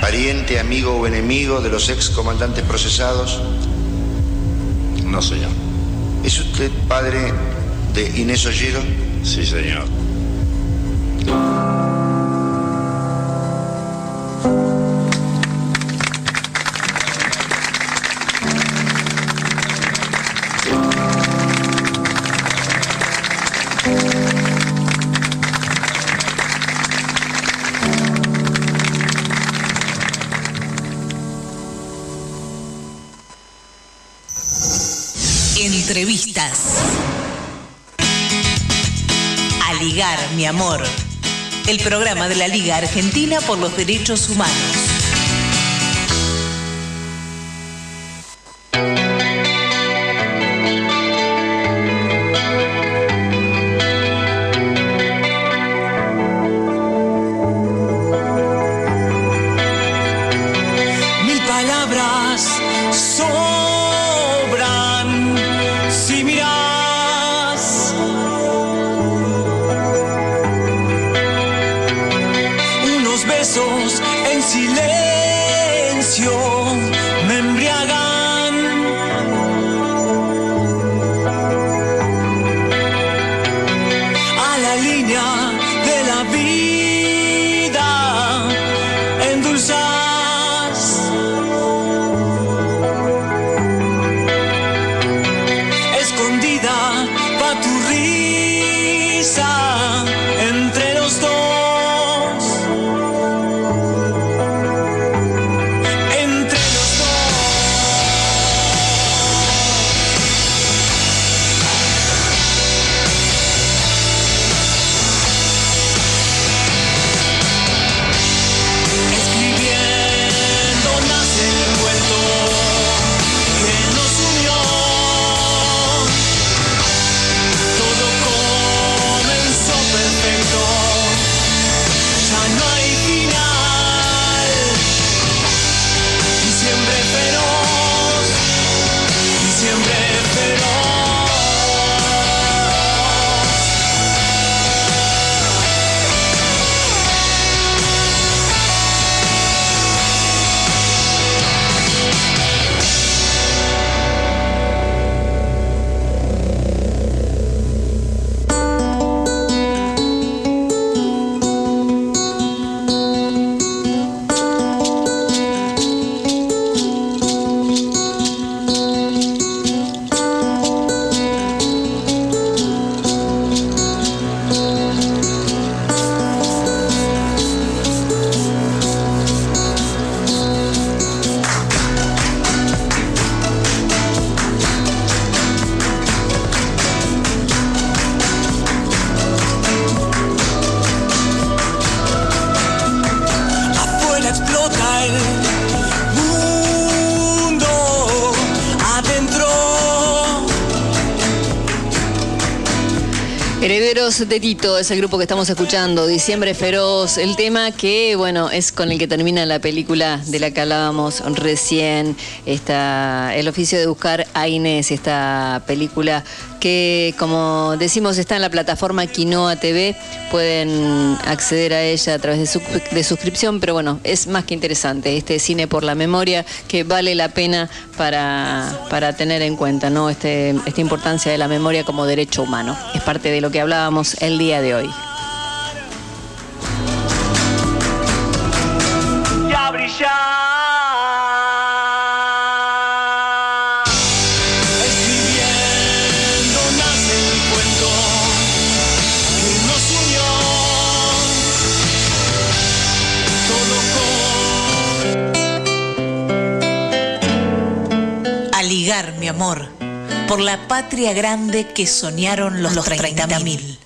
pariente, amigo o enemigo de los ex comandantes procesados? No, señor. ¿Es usted padre de Inés Olledo? Sí, señor. Entrevistas. A ligar, mi amor. El programa de la Liga Argentina por los Derechos Humanos. Herederos de Tito es el grupo que estamos escuchando, Diciembre Feroz, el tema que, bueno, es con el que termina la película de la que hablábamos recién, esta, El oficio de buscar a Inés, esta película que, como decimos, está en la plataforma Quinoa TV, pueden acceder a ella a través de, su- suscripción, pero bueno, es más que interesante, este cine por la memoria que vale la pena para, para tener en cuenta, ¿no? Este, esta importancia de la memoria como derecho humano. Parte de lo que hablábamos el día de hoy. Por la patria grande que soñaron los, los 30.000.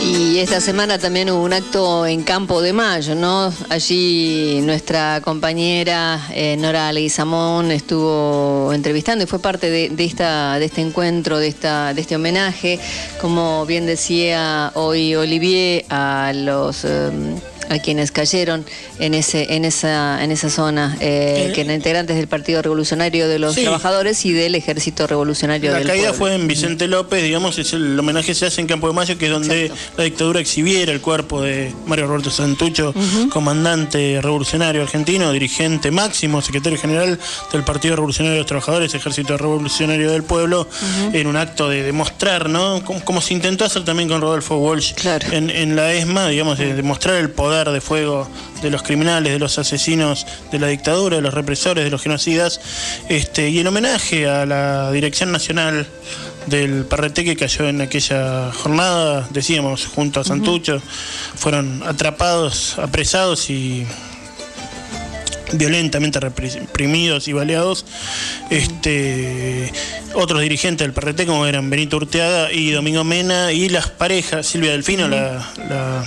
Y esta semana también hubo un acto en Campo de Mayo, ¿no? Allí nuestra compañera eh, Nora Leguizamón estuvo entrevistando y fue parte de, de esta, de este encuentro, de, esta, de este homenaje, como bien decía hoy Olivier, a los... eh, a quienes cayeron en ese en esa en esa zona, eh, Eh, que eran integrantes del Partido Revolucionario de los Sí. Trabajadores y del Ejército Revolucionario La del caída Pueblo. fue en Vicente López, digamos, es el homenaje se hace en Campo de Mayo, que es donde la dictadura exhibiera el cuerpo de Mario Roberto Santucho, comandante revolucionario argentino, dirigente máximo, secretario general del Partido Revolucionario de los Trabajadores, Ejército Revolucionario del Pueblo, en un acto de demostrar, ¿no? Como, como se intentó hacer también con Rodolfo Walsh en, en la ESMA, digamos, de demostrar el poder de fuego de los criminales, de los asesinos de la dictadura, de los represores, de los genocidas, este, y el homenaje a la Dirección Nacional del PRT que cayó en aquella jornada, decíamos, junto a Santucho, fueron atrapados, apresados y violentamente reprimidos y baleados. Este, otros dirigentes del PRT como eran Benito Urteaga y Domingo Mena y las parejas, Silvia Delfino, la, la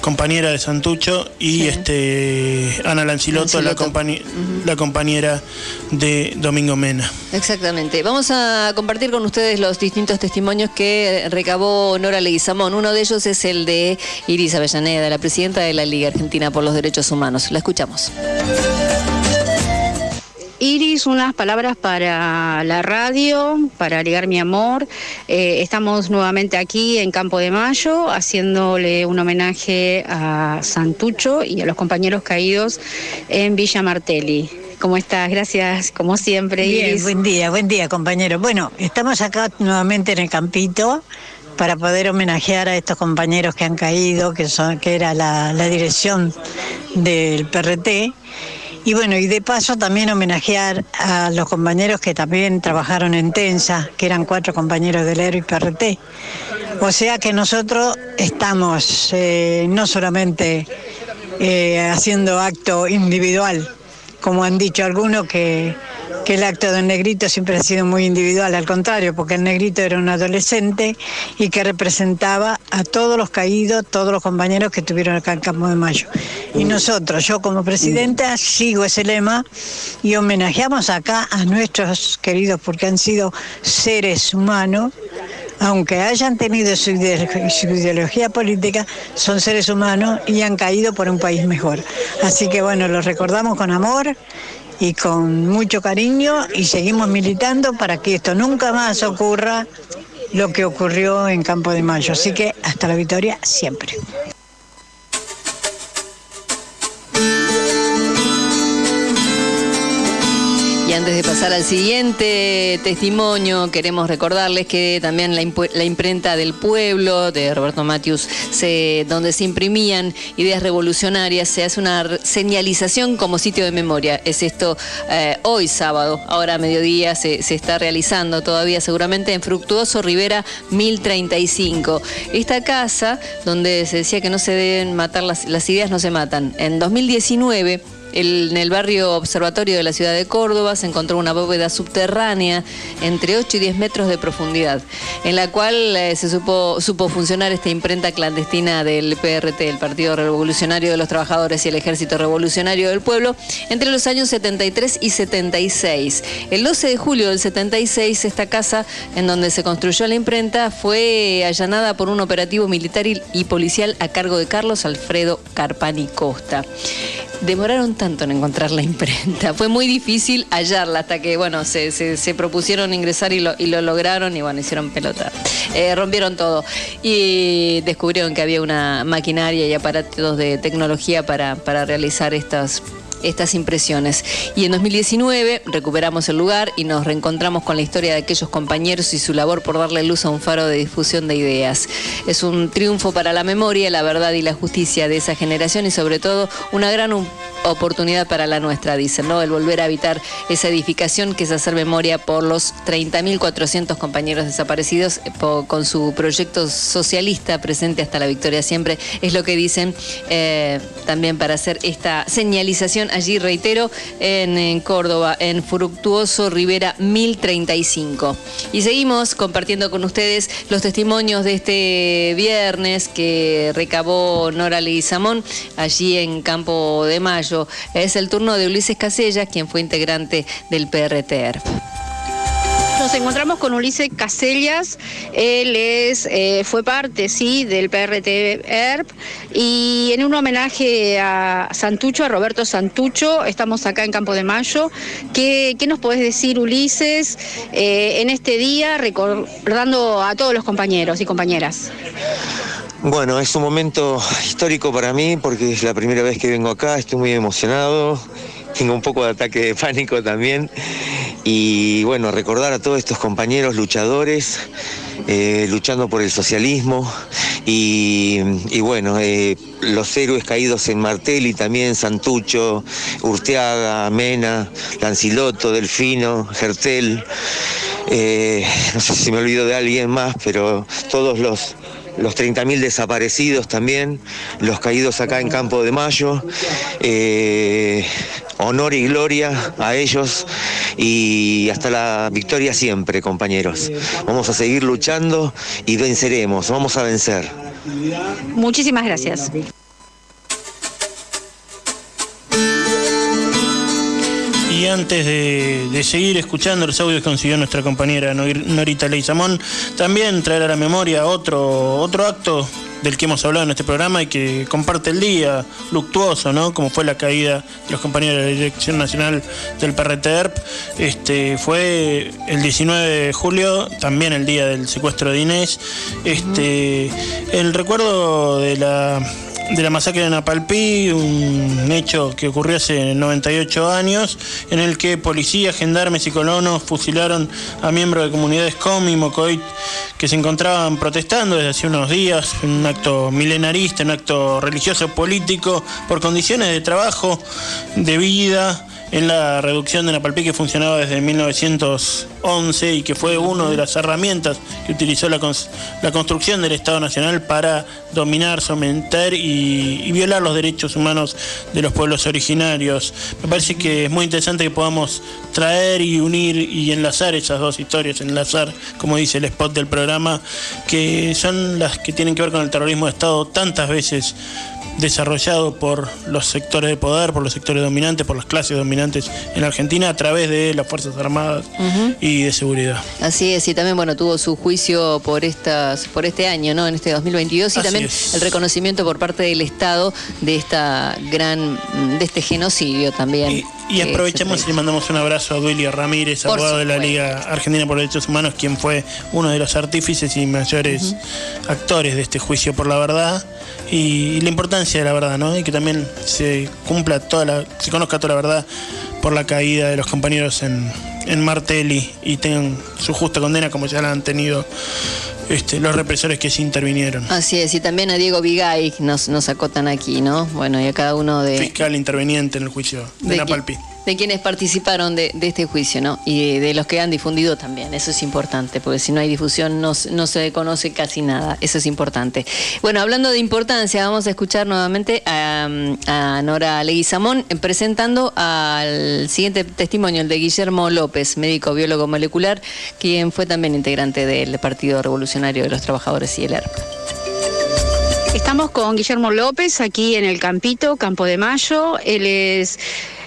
compañera de Santucho, y este Ana Lanciloto, la, Lanciloto. compañe- la compañera de Domingo Mena. Exactamente. Vamos a compartir con ustedes los distintos testimonios que recabó Nora Leguizamón. Uno de ellos es el de Iris Avellaneda, la presidenta de la Liga Argentina por los Derechos Humanos. La escuchamos. Iris, unas palabras para la radio, para ligar mi amor. Eh, estamos nuevamente aquí en Campo de Mayo haciéndole un homenaje a Santucho y a los compañeros caídos en Villa Martelli. ¿Cómo estás? Gracias, como siempre, Bien, Iris. buen día, buen día, compañero. Bueno, estamos acá nuevamente en el campito para poder homenajear a estos compañeros que han caído, que son, que era la, la dirección del PRT. Y bueno, y de paso también homenajear a los compañeros que también trabajaron en Tensa, que eran cuatro compañeros del ERO y PRT. O sea que nosotros estamos eh, no solamente eh, haciendo acto individual, como han dicho algunos, que, que el acto del negrito siempre ha sido muy individual, al contrario, porque el negrito era un adolescente y que representaba a todos los caídos, todos los compañeros que estuvieron acá en Campo de Mayo. Y nosotros, yo como presidenta, sigo ese lema y homenajeamos acá a nuestros queridos, porque han sido seres humanos aunque hayan tenido su, ide- su ideología política, son seres humanos y han caído por un país mejor. Así que bueno, los recordamos con amor y con mucho cariño y seguimos militando para que esto nunca más ocurra lo que ocurrió en Campo de Mayo. Así que hasta la victoria siempre. Y antes de pasar al siguiente testimonio, queremos recordarles que también la, imprenta del pueblo de Roberto Matius, donde se imprimían ideas revolucionarias, se hace una señalización como sitio de memoria. Es esto eh, hoy sábado, ahora a mediodía se, está realizando todavía seguramente en Fructuoso Rivera 1035. Esta casa donde se decía que no se deben matar las ideas, no se matan. En 2019 en el barrio Observatorio de la ciudad de Córdoba se encontró una bóveda subterránea entre 8 y 10 metros de profundidad, en la cual eh, se supo, supo funcionar esta imprenta clandestina del PRT, el Partido Revolucionario de los Trabajadores y el Ejército Revolucionario del Pueblo, entre los años 73 y 76. El 12 de julio del 76, esta casa en donde se construyó la imprenta fue allanada por un operativo militar y, y policial a cargo de Carlos Alfredo Carpani Costa demoraron tanto en encontrar la imprenta. [laughs] Fue muy difícil hallarla hasta que, bueno, se, se- se propusieron ingresar y lo, y lo lograron y, bueno, hicieron pelota. Eh, rompieron todo y descubrieron que había una maquinaria y aparatos de tecnología para, para realizar estas estas impresiones. Y en 2019 recuperamos el lugar y nos reencontramos con la historia de aquellos compañeros y su labor por darle luz a un faro de difusión de ideas. Es un triunfo para la memoria, la verdad y la justicia de esa generación y sobre todo una gran oportunidad para la nuestra, dicen, ¿no? El volver a habitar esa edificación que es hacer memoria por los 30.400 compañeros desaparecidos eh, con su proyecto socialista presente hasta la victoria siempre, es lo que dicen eh, también para hacer esta señalización allí, reitero, en, Córdoba, en Fructuoso Rivera 1035. Y seguimos compartiendo con ustedes los testimonios de este viernes que recabó Nora Leguizamón allí en Campo de Mayo. Es el turno de Ulises Casellas, quien fue integrante del PRTR. Nos encontramos con Ulises Casellas, él es, eh, fue parte sí, del PRT ERP y en un homenaje a Santucho, a Roberto Santucho, estamos acá en Campo de Mayo. ¿Qué, nos podés decir Ulises eh, en este día recordando a todos los compañeros y compañeras? Bueno, es un momento histórico para mí porque es la primera vez que vengo acá, estoy muy emocionado, tengo un poco de ataque de pánico también. Y bueno, recordar a todos estos compañeros luchadores eh, luchando por el socialismo. Y, bueno, eh, los héroes caídos en Martelli también, Santucho, Urteaga, Mena, Lanciloto, Delfino, Gertel, eh, no sé si me olvido de alguien más, pero todos los los 30.000 desaparecidos también, los caídos acá en Campo de Mayo. Eh, honor y gloria a ellos y hasta la victoria siempre, compañeros. Vamos a seguir luchando y venceremos, vamos a vencer. Muchísimas gracias. Y antes de, seguir escuchando los audios que consiguió nuestra compañera Nor- Norita Leizamón, también traer a la memoria otro, otro acto del que hemos hablado en este programa y que comparte el día luctuoso, ¿no? Como fue la caída de los compañeros de la Dirección Nacional del PRTERP. Este, fue el 19 de julio, también el día del secuestro de Inés. Este, el recuerdo de la de la masacre de Napalpí, un hecho que ocurrió hace 98 años, en el que policías, gendarmes y colonos fusilaron a miembros de comunidades Com y Mocoit que se encontraban protestando desde hace unos días, un acto milenarista, un acto religioso político, por condiciones de trabajo, de vida, en la reducción de Napalpí que funcionaba desde 1911 y que fue una de las herramientas que utilizó la, cons- la construcción del Estado Nacional para dominar, someter y, y violar los derechos humanos de los pueblos originarios. Me parece que es muy interesante que podamos traer y unir y enlazar esas dos historias, enlazar, como dice el spot del programa, que son las que tienen que ver con el terrorismo de Estado tantas veces desarrollado por los sectores de poder, por los sectores dominantes, por las clases dominantes en Argentina a través de las Fuerzas Armadas y de seguridad. Así es, y también bueno tuvo su juicio por estas, por este año, ¿no? En este 2022 y Así también es. el reconocimiento por parte del Estado de esta gran, de este genocidio también. Y se aprovechamos y le mandamos un abrazo a Duilio Ramírez, Por abogado de la. Liga Argentina por Derechos Humanos, quien fue uno de los artífices y mayores actores de este juicio por la verdad y, y la importancia de la verdad, ¿no? Y que también se cumpla toda la, se conozca toda la verdad por la caída de los compañeros en, en Martelli y tengan su justa condena como ya la han tenido este, los represores que se intervinieron. Así es, y también a Diego Vigay nos, nos acotan aquí, ¿no? Bueno, y a cada uno de, Fiscal interveniente en el juicio de, de, Napalpí. De quienes participaron de, este juicio, ¿no? Y de, los que han difundido también, eso es importante, porque si no hay difusión no, no se conoce casi nada, eso es importante. Bueno, hablando de importancia, vamos a escuchar nuevamente a, Nora Leguizamón presentando al siguiente testimonio, el de Guillermo López, médico biólogo molecular, quien fue también integrante del Partido Revolucionario de los Trabajadores y el ERP. Estamos con Guillermo López aquí en el Campito, Campo de Mayo. Él es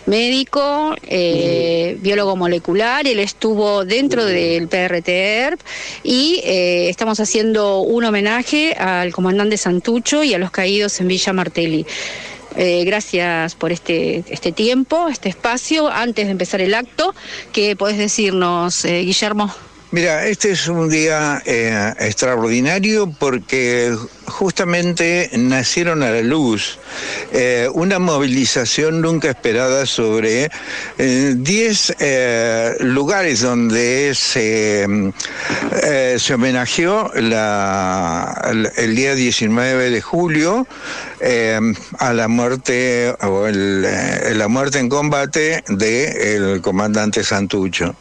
médico, eh, biólogo molecular, él estuvo dentro del PRTERP y eh, estamos haciendo un homenaje al comandante Santucho y a los caídos en Villa Martelli. Eh, gracias por este, este tiempo, este espacio. Antes de empezar el acto, ¿qué podés decirnos, eh, Guillermo? Mira, este es un día eh, extraordinario porque justamente nacieron a la luz eh, una movilización nunca esperada sobre 10 lugares donde se, eh, se homenajeó el- día 19 de julio eh, a la muerte o eh, la muerte en combate del comandante Santucho.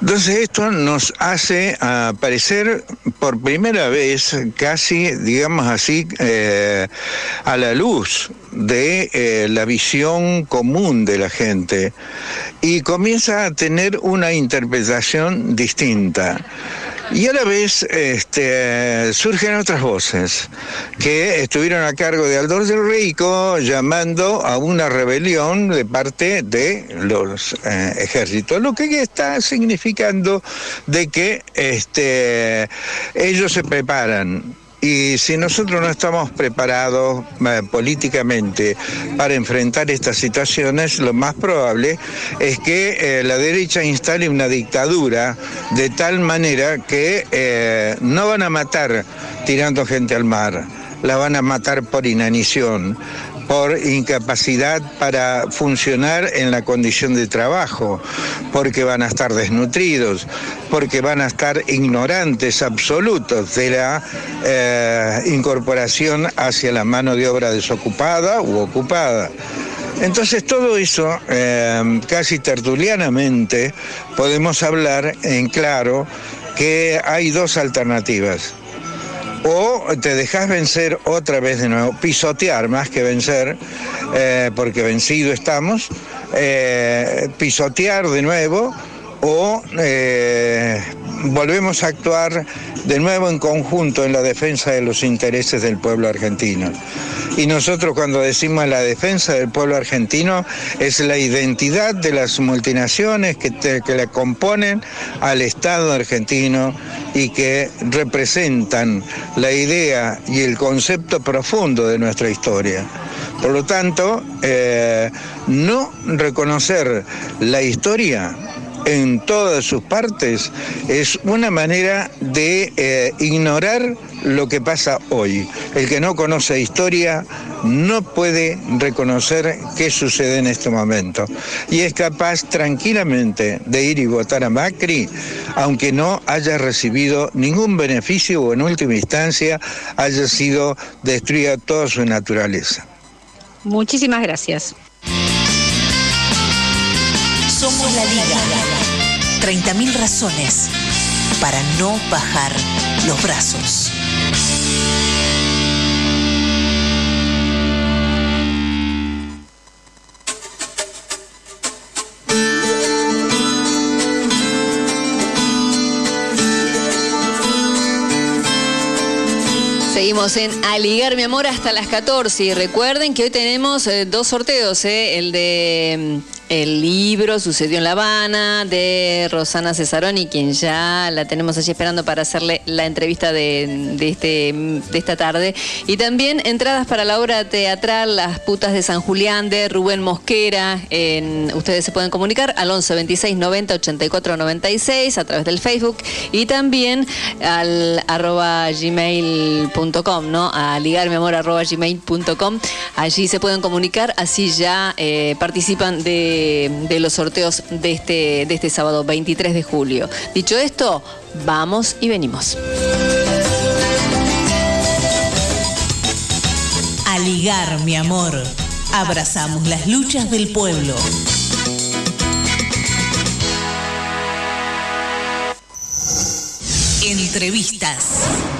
Entonces esto nos hace aparecer por primera vez casi, digamos así, eh, a la luz de eh, la visión común de la gente y comienza a tener una interpretación distinta. Y a la vez este, surgen otras voces que estuvieron a cargo de Aldor del Rico llamando a una rebelión de parte de los eh, ejércitos, lo que está significando de que este, ellos se preparan y si nosotros no estamos preparados eh, políticamente para enfrentar estas situaciones, lo más probable es que eh, la derecha instale una dictadura de tal manera que eh, no van a matar tirando gente al mar, la van a matar por inanición, por incapacidad para funcionar en la condición de trabajo, porque van a estar desnutridos, porque van a estar ignorantes absolutos de la eh, incorporación hacia la mano de obra desocupada u ocupada. Entonces todo eso, eh, casi tertulianamente, podemos hablar en claro que hay dos alternativas o te dejas vencer otra vez de nuevo, pisotear más que vencer, eh, porque vencido estamos, eh, pisotear de nuevo o eh, volvemos a actuar de nuevo en conjunto en la defensa de los intereses del pueblo argentino. Y nosotros cuando decimos la defensa del pueblo argentino es la identidad de las multinaciones que, que la componen al Estado argentino y que representan la idea y el concepto profundo de nuestra historia. Por lo tanto, eh, no reconocer la historia en todas sus partes es una manera de eh, ignorar lo que pasa hoy. El que no conoce historia no puede reconocer qué sucede en este momento y es capaz tranquilamente de ir y votar a Macri aunque no haya recibido ningún beneficio o en última instancia haya sido destruida toda su naturaleza. Muchísimas gracias. Somos la Liga. 30.000 razones para no bajar los brazos. Seguimos en Aligar mi amor hasta las 14 y recuerden que hoy tenemos eh, dos sorteos, eh, el de mm, el libro Sucedió en La Habana de Rosana Cesaroni, quien ya la tenemos allí esperando para hacerle la entrevista de, este, de esta tarde. Y también entradas para la obra teatral Las putas de San Julián de Rubén Mosquera. Ustedes se pueden comunicar al 11 26 90 84 96 a través del Facebook y también al arroba gmail.com, ¿no? A ligarmiamor arroba gmail.com. Allí se pueden comunicar, así ya eh, participan de de, los sorteos de este, de este sábado 23 de julio. Dicho esto, vamos y venimos. A ligar, mi amor. Abrazamos las luchas del pueblo. Entrevistas.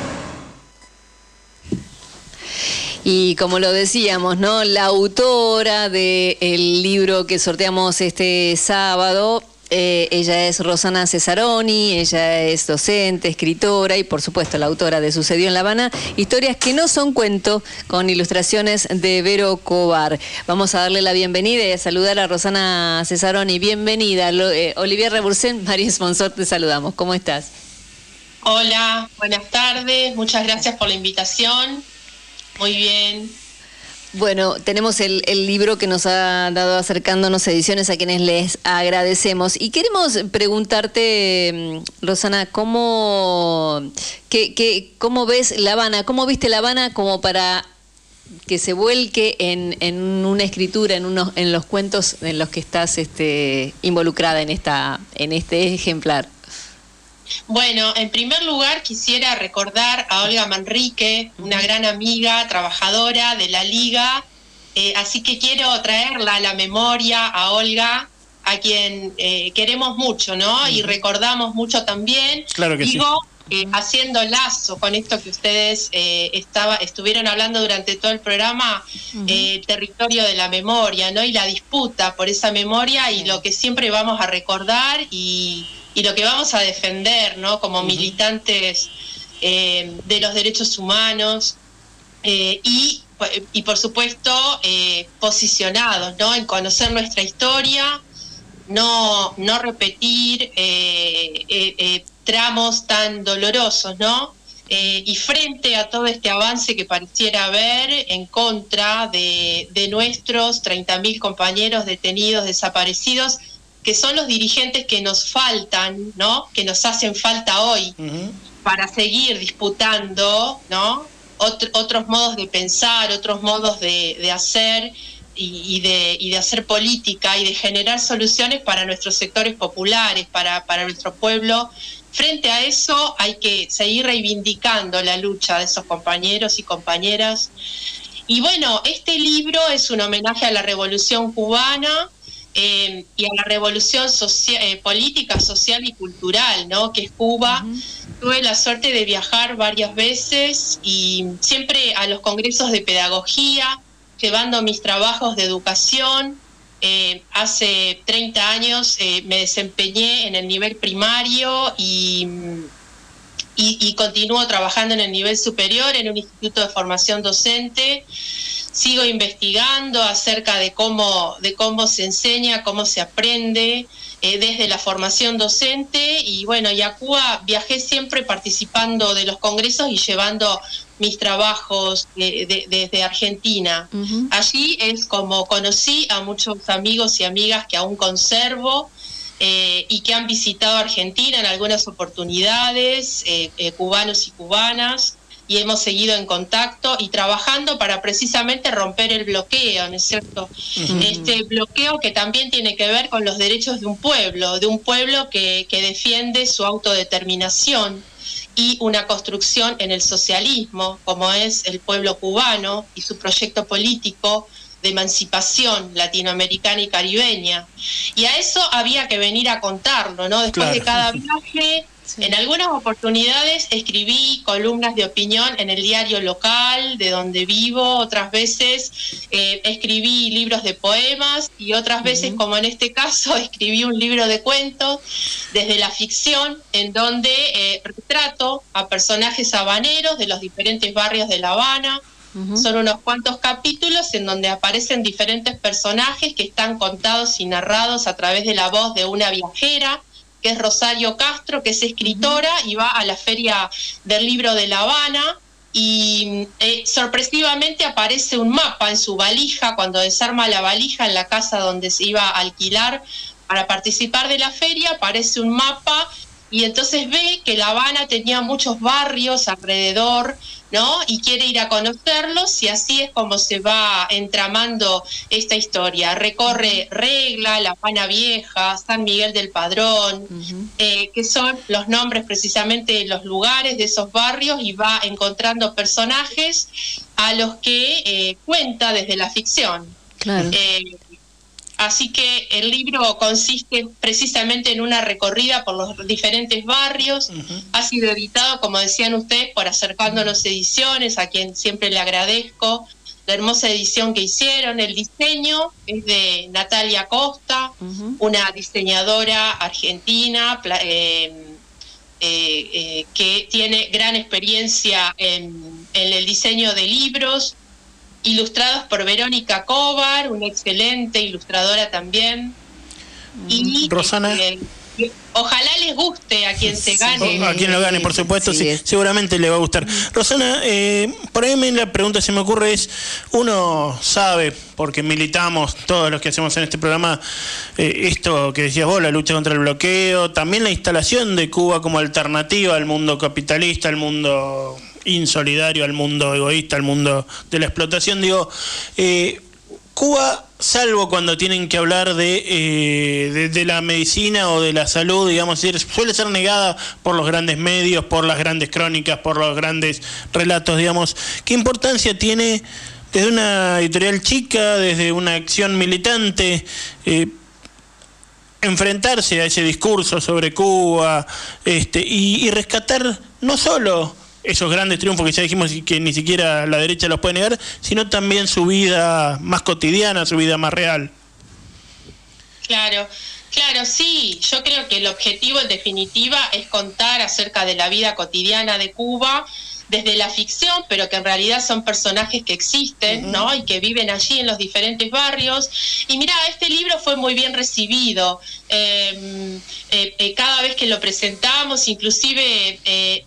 Y como lo decíamos, ¿no? La autora del libro que sorteamos este sábado, eh, ella es Rosana Cesaroni, ella es docente, escritora y por supuesto la autora de Sucedió en La Habana, historias que no son cuento, con ilustraciones de Vero Cobar. Vamos a darle la bienvenida y a saludar a Rosana Cesaroni. Bienvenida. Eh, Olivier Rebursen, María Sponsor, te saludamos. ¿Cómo estás? Hola, buenas tardes, muchas gracias por la invitación. Muy bien. Bueno, tenemos el, libro que nos ha dado acercándonos ediciones a quienes les agradecemos. Y queremos preguntarte, mm, Rosana, ¿cómo, cómo ves La Habana? ¿Cómo viste La Habana como para que se vuelque en, en una escritura, en, unos, en los cuentos en los que estás este, involucrada en, esta, en este ejemplar? Bueno, en primer lugar quisiera recordar a Olga Manrique, una gran amiga, trabajadora de la Liga, eh, así que quiero traerla a la memoria a Olga, a quien eh, queremos mucho, ¿no? Y recordamos mucho también. Claro que Digo, sí. haciendo lazo con esto que ustedes eh, estaba, estuvieron hablando durante todo el programa, el territorio de la memoria, ¿no? Y la disputa por esa memoria y lo que siempre vamos a recordar y y lo que vamos a defender, ¿no? Como militantes eh, de los derechos humanos eh, y, y, por supuesto, eh, posicionados, ¿no? En conocer nuestra historia, no, no repetir tramos tan dolorosos, ¿no? y frente a todo este avance que pareciera haber en contra de, de nuestros 30.000 compañeros detenidos, desaparecidos, que son los dirigentes que nos faltan, ¿no? Que nos hacen falta hoy para seguir disputando, ¿no? otros modos de pensar, otros modos de, hacer y, de, y de hacer política y de generar soluciones para nuestros sectores populares, para, para nuestro pueblo. Frente a eso hay que seguir reivindicando la lucha de esos compañeros y compañeras. Y bueno, este libro es un homenaje a la Revolución cubana, eh, y a la revolución eh, política, social y cultural, ¿no? que es Cuba. Tuve la suerte de viajar varias veces y siempre a los congresos de pedagogía, llevando mis trabajos de educación. Eh, hace 30 años me desempeñé en el nivel primario y, y, y continúo trabajando en el nivel superior en un instituto de formación docente sigo investigando acerca de cómo, de cómo se enseña, cómo se aprende eh, desde la formación docente y bueno, y a Cuba viajé siempre participando de los congresos y llevando mis trabajos desde Argentina. Allí es como conocí a muchos amigos y amigas que aún conservo. Eh, y que han visitado Argentina en algunas oportunidades, eh, cubanos y cubanas y hemos seguido en contacto y trabajando para precisamente romper el bloqueo, ¿no es cierto? Este bloqueo que también tiene que ver con los derechos de un pueblo, de un pueblo que, que defiende su autodeterminación y una construcción en el socialismo, como es el pueblo cubano y su proyecto político de emancipación latinoamericana y caribeña. Y a eso había que venir a contarlo, ¿no? Después de cada viaje en algunas oportunidades escribí columnas de opinión en el diario local de donde vivo, otras veces eh, escribí libros de poemas y otras veces, como en este caso, [laughs] escribí un libro de cuentos desde la ficción en donde eh, retrato a personajes habaneros de los diferentes barrios de La Habana. Son unos cuantos capítulos en donde aparecen diferentes personajes que están contados y narrados a través de la voz de una viajera que es Rosario Castro, que es escritora y va a la Feria del Libro de La Habana. Y eh, sorpresivamente aparece un mapa en su valija, cuando desarma la valija en la casa donde se iba a alquilar para participar de la feria, aparece un mapa y entonces ve que La Habana tenía muchos barrios alrededor, ¿no? Y quiere ir a conocerlos y así es como se va entramando esta historia. Recorre Regla, La Habana Vieja, San Miguel del Padrón, eh, que son los nombres precisamente de los lugares de esos barrios y va encontrando personajes a los que eh, cuenta desde la ficción. Claro. Eh, Así que el libro consiste precisamente en una recorrida por los diferentes barrios. Ha sido editado, como decían ustedes, por Acercándonos Ediciones, a quien siempre le agradezco la hermosa edición que hicieron. El diseño es de Natalia Costa, una diseñadora argentina eh, eh, eh, que tiene gran experiencia en el diseño de libros ilustrados por Verónica Cobar, una excelente ilustradora también. Y Rosana. Este, ojalá les guste a quien se gane. A quien lo gane, por supuesto, sí, seguramente le va a gustar. Rosana, eh, por ahí la pregunta se me ocurre es, uno sabe, porque militamos todos los que hacemos en este programa, eh, esto que decías vos, la lucha contra el bloqueo, también la instalación de Cuba como alternativa al mundo capitalista, al mundo insolidario, al mundo egoísta, al mundo de la explotación. Digo, eh, Cuba, salvo cuando tienen que hablar eh, de, la medicina o de la salud, digamos, suele ser negada por los grandes medios, por las grandes crónicas, por los grandes relatos, digamos. ¿Qué importancia tiene desde una editorial chica, desde una acción militante? Eh, enfrentarse a ese discurso sobre Cuba este, y rescatar no solo esos grandes triunfos que ya dijimos que ni siquiera la derecha los puede negar, sino también su vida más cotidiana, su vida más real. Claro, Claro, sí, yo creo que el objetivo en definitiva es contar acerca de la vida cotidiana de Cuba desde la ficción, pero que en realidad son personajes que existen, ¿no? Y que viven allí en los diferentes barrios. Y mira, este libro fue muy bien recibido. Eh, eh, eh, cada vez que lo presentamos, inclusive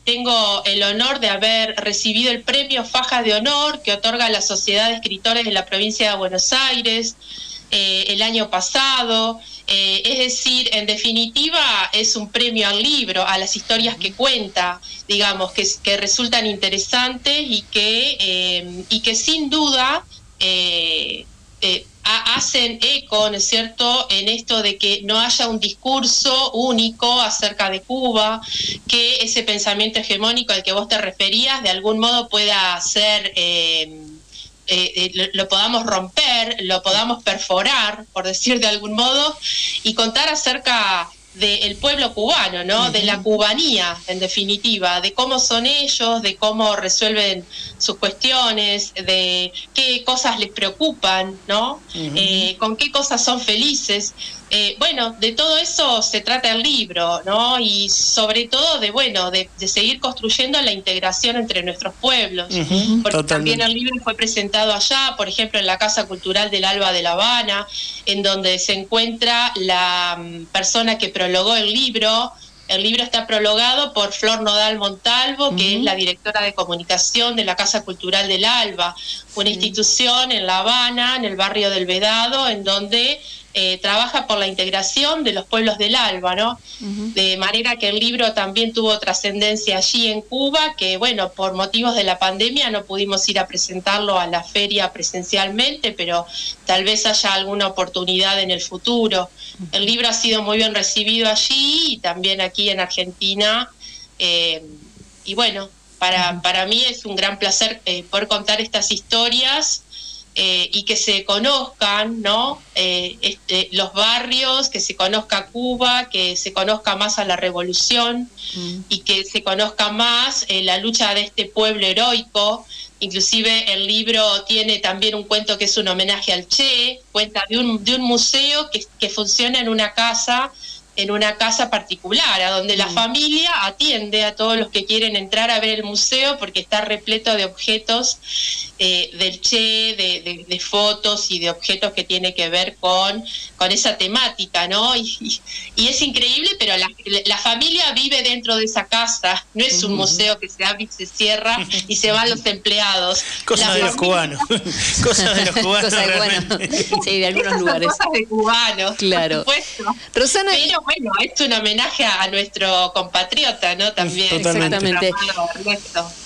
tengo el honor de haber recibido el premio Faja de Honor que otorga la Sociedad de Escritores de la provincia de Buenos Aires el año pasado. Es decir, en definitiva, es un premio al libro, a las historias que cuenta digamos, que, resultan interesantes y que, eh, y que sin duda eh, eh, hacen eco, ¿no es cierto?, en esto de que no haya un discurso único acerca de Cuba, que ese pensamiento hegemónico al que vos te referías de algún modo pueda ser... lo, podamos romper, lo podamos perforar, por decir de algún modo, y contar acerca del pueblo cubano, ¿no? De la cubanía, en definitiva, de cómo son ellos, de cómo resuelven sus cuestiones, de qué cosas les preocupan, ¿no? Eh, con qué cosas son felices. Eh, bueno, de todo eso se trata el libro, ¿no? Y sobre todo de, bueno, de, seguir construyendo la integración entre nuestros pueblos. porque también el libro fue presentado allá, por ejemplo, en la Casa Cultural del Alba de La Habana, en donde se encuentra la mm, persona que prologó el libro. El libro está prologado por Flor Nodal Montalvo, que es la directora de comunicación de la Casa Cultural del Alba, una institución en La Habana, en el barrio del Vedado, en donde eh, trabaja por la integración de los pueblos del ALBA, ¿no? De manera que el libro también tuvo trascendencia allí en Cuba, que bueno, por motivos de la pandemia no pudimos ir a presentarlo a la feria presencialmente, pero tal vez haya alguna oportunidad en el futuro. El libro ha sido muy bien recibido allí y también aquí en Argentina. Eh, y bueno, para, para mí es un gran placer eh, poder contar estas historias eh, y que se conozcan ¿no? Eh, este, los barrios, que se conozca Cuba, que se conozca más a la revolución mm. y que se conozca más eh, la lucha de este pueblo heroico. Inclusive el libro tiene también un cuento que es un homenaje al Che, cuenta de un, de un museo que, que funciona en una casa en una casa particular, a donde la mm. familia atiende a todos los que quieren entrar a ver el museo porque está repleto de objetos eh, del Che, de, fotos y de objetos que tiene que ver con, con esa temática, ¿no? Y, es increíble, pero la, familia vive dentro de esa casa, no es un museo que se abre y se cierra y se van los empleados. [laughs] Cosas [laughs] de los cubanos. Cosas de los [laughs] cubanos. Sí, de algunos lugares. Cosas de cubanos. Claro. Rosana, bueno, es un homenaje a, nuestro compatriota, ¿no? También. Exactamente.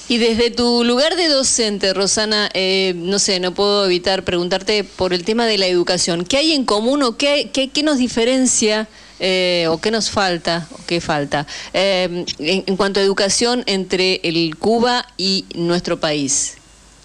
Y desde tu lugar de docente, Rosana, eh, no sé, no puedo evitar preguntarte por el tema de la educación. ¿Qué hay en común o qué, qué, nos diferencia? Eh, o qué nos falta, o qué falta, eh, en, cuanto a educación entre el Cuba y nuestro país.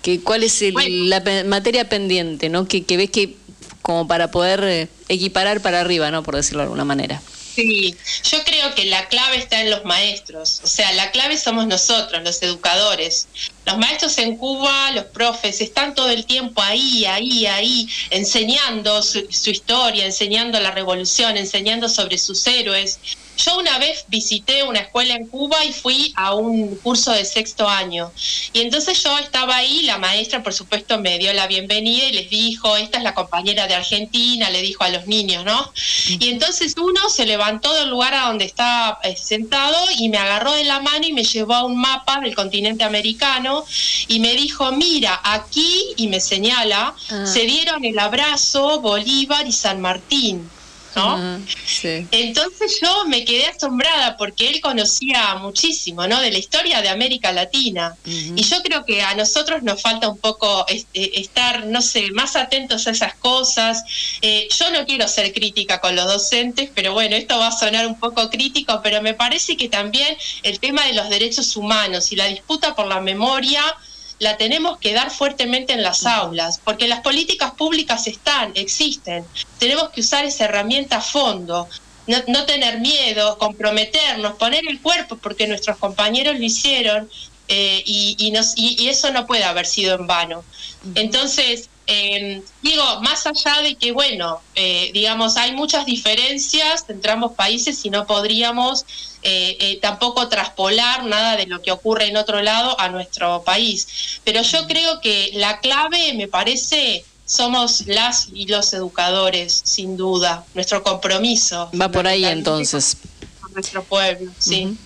¿Qué, ¿Cuál es la materia pendiente, ¿no? Que, que ves que como para poder equiparar para arriba, ¿no? Por decirlo de alguna manera. Sí, yo creo que la clave está en los maestros, o sea, la clave somos nosotros, los educadores. Los maestros en Cuba, los profes, están todo el tiempo ahí, ahí, ahí, enseñando su, su historia, enseñando la revolución, enseñando sobre sus héroes. Yo una vez visité una escuela en Cuba y fui a un curso de sexto año. Y entonces yo estaba ahí, la maestra por supuesto me dio la bienvenida y les dijo, esta es la compañera de Argentina, le dijo a los niños, ¿no? Y entonces uno se levantó del lugar a donde estaba eh, sentado y me agarró de la mano y me llevó a un mapa del continente americano y me dijo, mira, aquí, y me señala, ah. se dieron el abrazo Bolívar y San Martín. Entonces yo me quedé asombrada porque él conocía muchísimo, ¿no? De la historia de América Latina. Y yo creo que a nosotros nos falta un poco este, estar, no sé, más atentos a esas cosas. Eh, yo no quiero ser crítica con los docentes, pero bueno, esto va a sonar un poco crítico, pero me parece que también el tema de los derechos humanos y la disputa por la memoria la tenemos que dar fuertemente en las aulas, porque las políticas públicas están, existen. Tenemos que usar esa herramienta a fondo, no, tener miedo, comprometernos, poner el cuerpo, porque nuestros compañeros lo hicieron, eh, y, y, nos- y- y eso no puede haber sido en vano. Entonces, eh, digo, más allá de que, bueno, eh, digamos, hay muchas diferencias entre ambos países y no podríamos eh, eh, tampoco traspolar nada de lo que ocurre en otro lado a nuestro país. Pero yo creo que la clave, me parece, somos las y los educadores, sin duda, nuestro compromiso. Va por ahí entonces. Con nuestro pueblo, sí.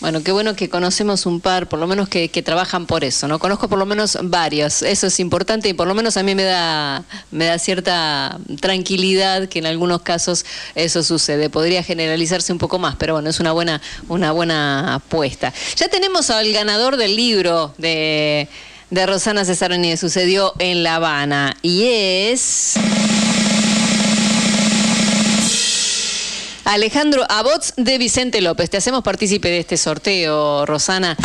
Bueno, qué bueno que conocemos un par, por lo menos que, que trabajan por eso, ¿no? Conozco por lo menos varios, eso es importante y por lo menos a mí me da, me da cierta tranquilidad que en algunos casos eso sucede. Podría generalizarse un poco más, pero bueno, es una buena, una buena apuesta. Ya tenemos al ganador del libro de, de Rosana Cesaroni, Sucedió en La Habana, y es... Alejandro Abots de Vicente López. Te hacemos partícipe de este sorteo, Rosana, [laughs]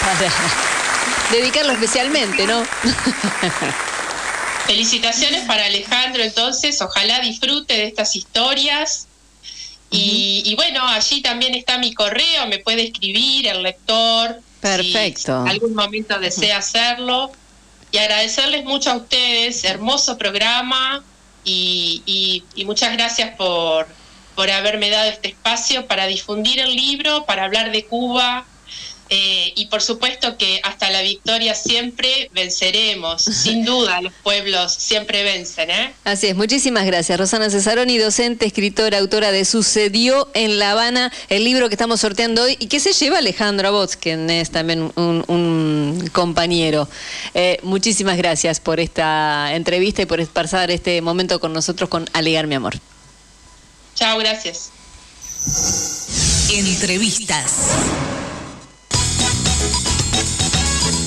para dedicarlo especialmente, ¿no? [laughs] Felicitaciones para Alejandro, entonces, ojalá disfrute de estas historias. Y, y bueno, allí también está mi correo, me puede escribir el lector. Perfecto. Si algún momento desea hacerlo. Y agradecerles mucho a ustedes, hermoso programa. Y, y- y muchas gracias por, por haberme dado este espacio para difundir el libro, para hablar de Cuba. Eh, y por supuesto que hasta la victoria siempre venceremos. [laughs] Sin duda, los pueblos siempre vencen, ¿eh? Así es, muchísimas gracias. Rosana Cesaroni, docente, escritora, autora de Sucedió en La Habana, el libro que estamos sorteando hoy y que se lleva Alejandro Abots, quien es también un, un compañero. Eh, muchísimas gracias por esta entrevista y por pasar este momento con nosotros con Alegar mi amor. Chao, gracias. Entrevistas.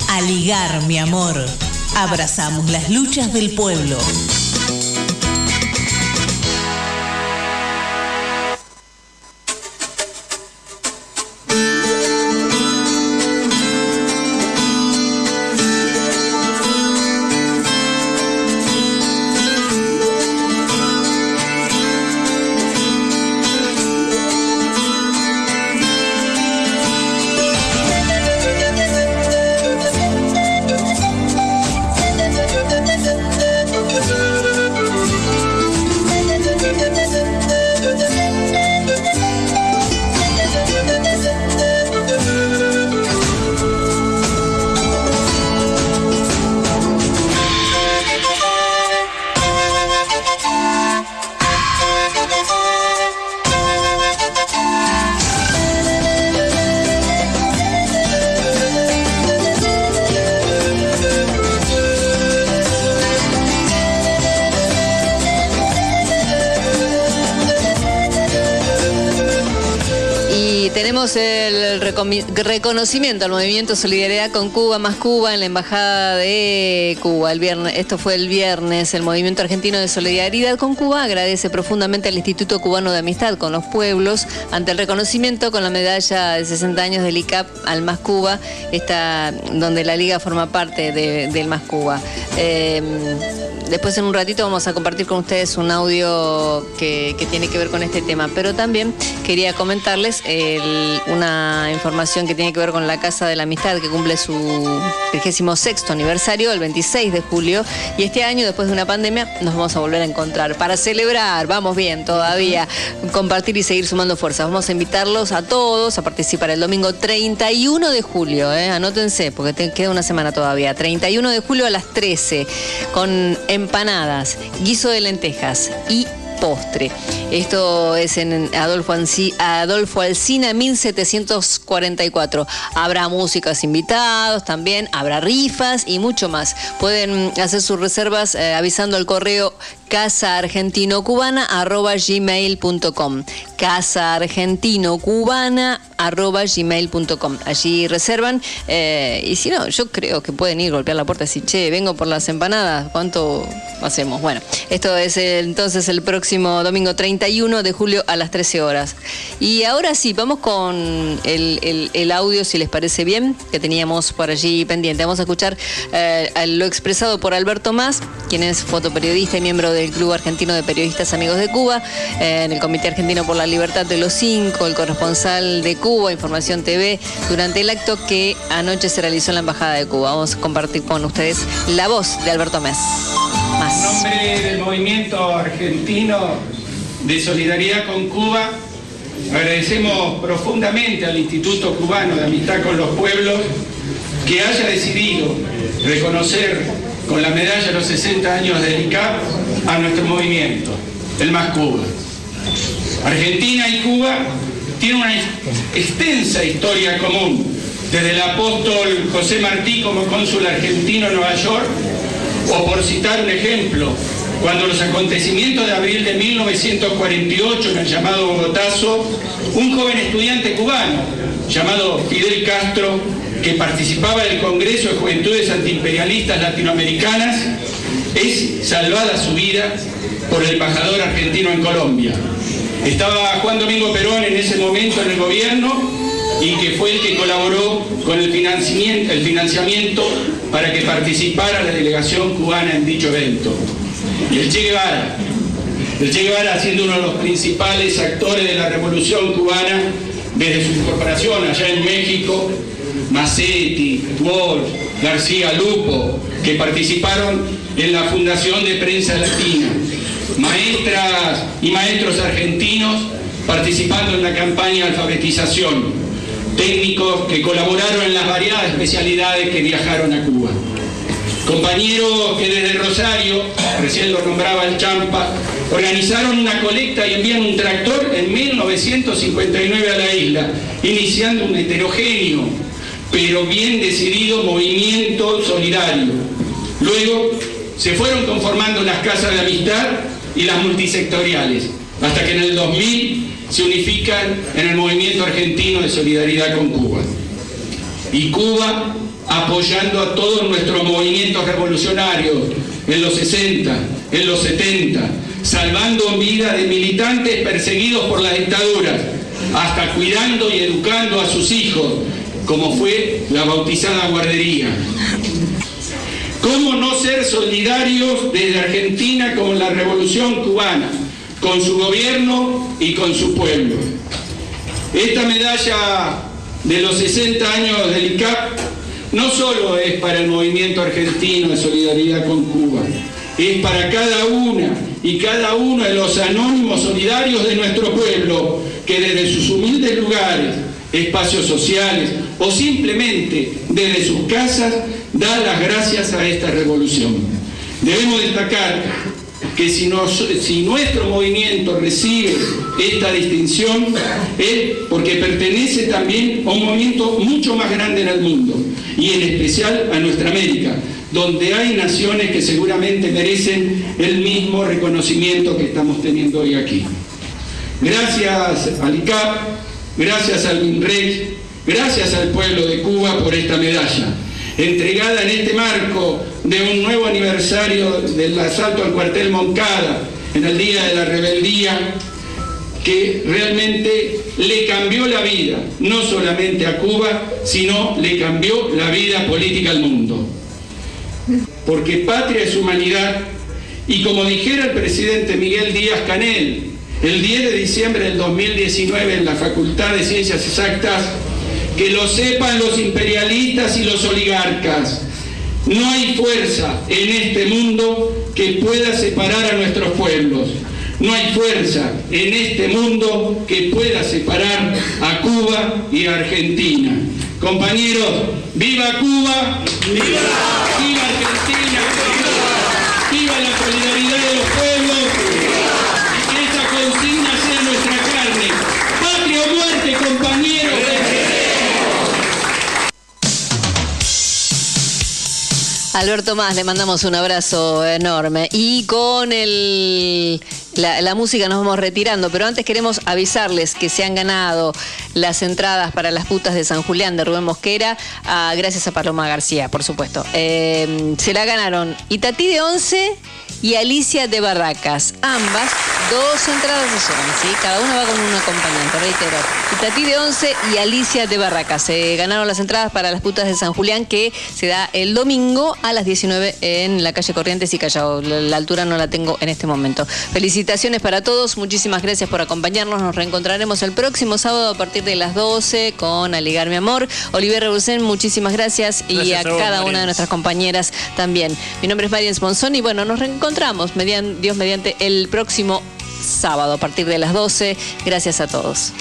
A ligar, mi amor. Abrazamos las luchas del pueblo. Tenemos el reconocimiento al movimiento Solidaridad con Cuba más Cuba en la Embajada de Cuba. El viernes, esto fue el viernes. El Movimiento Argentino de Solidaridad con Cuba agradece profundamente al Instituto Cubano de Amistad con los Pueblos ante el reconocimiento con la medalla de 60 años del ICAP al Más Cuba, esta, donde la liga forma parte de- del Más Cuba. Eh, después en un ratito vamos a compartir con ustedes un audio que, que tiene que ver con este tema, pero también quería comentarles una información que tiene que ver con la Casa de la Amistad que cumple su 36 aniversario el 26 de julio y este año después de una pandemia nos vamos a volver a encontrar para celebrar, vamos bien todavía, compartir y seguir sumando fuerzas. Vamos a invitarlos a todos a participar el domingo 31 de julio, ¿eh? anótense porque queda una semana todavía, 31 de julio a las 13 con empanadas, guiso de lentejas y postre. Esto es en Adolfo, Adolfo Alsina 1744. Habrá músicas invitados también, habrá rifas y mucho más. Pueden hacer sus reservas eh, avisando al correo casaargentinocubana.gmail.com casaargentinocubana.gmail.com Allí reservan eh, y si no, yo creo que pueden ir, golpear la puerta y decir, che, vengo por las empanadas, ¿cuánto hacemos? Bueno, esto es entonces el próximo domingo 31 de julio a las 13 horas. Y ahora sí, vamos con el, audio, si les parece bien, que teníamos por allí pendiente. Vamos a escuchar eh, lo expresado por Alberto Más, quien es fotoperiodista y miembro de del Club Argentino de Periodistas Amigos de Cuba, eh, en el Comité Argentino por la Libertad de los Cinco, el corresponsal de Cuba, Información TV, durante el acto que anoche se realizó en la Embajada de Cuba. Vamos a compartir con ustedes la voz de Alberto Mes. En nombre del movimiento argentino de solidaridad con Cuba, agradecemos profundamente al Instituto Cubano de Amistad con los Pueblos que haya decidido reconocer con la medalla de los 60 años del ICAP a nuestro movimiento, el Más Cuba. Argentina y Cuba tienen una extensa historia común, desde el apóstol José Martí como cónsul argentino en Nueva York, o por citar un ejemplo, cuando los acontecimientos de abril de 1948 en el llamado Bogotazo, un joven estudiante cubano llamado Fidel Castro, que participaba del Congreso de Juventudes Antiimperialistas Latinoamericanas, es salvada su vida por el embajador argentino en Colombia. Estaba Juan Domingo Perón en ese momento en el gobierno y que fue el que colaboró con el financiamiento, el financiamiento para que participara la delegación cubana en dicho evento. El Che Guevara, el Che Guevara siendo uno de los principales actores de la revolución cubana desde su incorporación allá en México, Macetti, Wolf, García Lupo, que participaron en la Fundación de Prensa Latina, maestras y maestros argentinos participando en la campaña de alfabetización, técnicos que colaboraron en las variadas especialidades que viajaron a Cuba. Compañeros que desde Rosario, recién lo nombraba el Champa, organizaron una colecta y envían un tractor en 1959 a la isla, iniciando un heterogéneo, pero bien decidido movimiento solidario. Luego se fueron conformando las casas de amistad y las multisectoriales, hasta que en el 2000 se unifican en el movimiento argentino de solidaridad con Cuba. Y Cuba apoyando a todos nuestros movimientos revolucionarios en los 60, en los 70, salvando vidas de militantes perseguidos por las dictaduras, hasta cuidando y educando a sus hijos, como fue la bautizada guardería. ¿Cómo no ser solidarios desde Argentina con la revolución cubana, con su gobierno y con su pueblo? Esta medalla de los 60 años del ICAP no solo es para el movimiento argentino de solidaridad con Cuba, es para cada una y cada uno de los anónimos solidarios de nuestro pueblo que desde sus humildes lugares, espacios sociales o simplemente desde sus casas da las gracias a esta revolución. Debemos destacar que si, nuestro movimiento recibe esta distinción es porque pertenece también a un movimiento mucho más grande en el mundo y en especial a nuestra América, donde hay naciones que seguramente merecen el mismo reconocimiento que estamos teniendo hoy aquí. Gracias al ICAP, gracias al MINREX, gracias al pueblo de Cuba por esta medalla, entregada en este marco de un nuevo aniversario del asalto al cuartel Moncada, en el Día de la Rebeldía, que realmente le cambió la vida, no solamente a Cuba, sino le cambió la vida política al mundo. Porque patria es humanidad, y como dijera el presidente Miguel Díaz Canel, el 10 de diciembre del 2019 en la Facultad de Ciencias Exactas, que lo sepan los imperialistas y los oligarcas, no hay fuerza en este mundo que pueda separar a nuestros pueblos. No hay fuerza en este mundo que pueda separar a Cuba y a Argentina. Compañeros, ¡viva Cuba! ¡Viva, viva Argentina! ¡Viva la solidaridad de los pueblos! Alberto Más, le mandamos un abrazo enorme. Y con el, la, música nos vamos retirando, pero antes queremos avisarles que se han ganado las entradas para las putas de San Julián de Rubén Mosquera, ah, gracias a Paloma García, por supuesto. Eh, se la ganaron Itatí de 11 y Alicia de Barracas, ambas Dos entradas se llevan, ¿sí? Cada una va con un acompañante, reitero. Itatí de 11 y Alicia de Barracas. Se ganaron las entradas para las putas de San Julián que se da el domingo a las 19 en la calle Corrientes y Callao. La, altura no la tengo en este momento. Felicitaciones para todos, muchísimas gracias por acompañarnos. Nos reencontraremos el próximo sábado a partir de las 12 con Aligar mi amor. Oliver Rebusen, muchísimas gracias. y a, a vos, cada una de nuestras compañeras también. Mi nombre es Marian Sponson y bueno, nos reencontramos, median- Dios mediante, el próximo sábado a partir de las 12. Gracias a todos.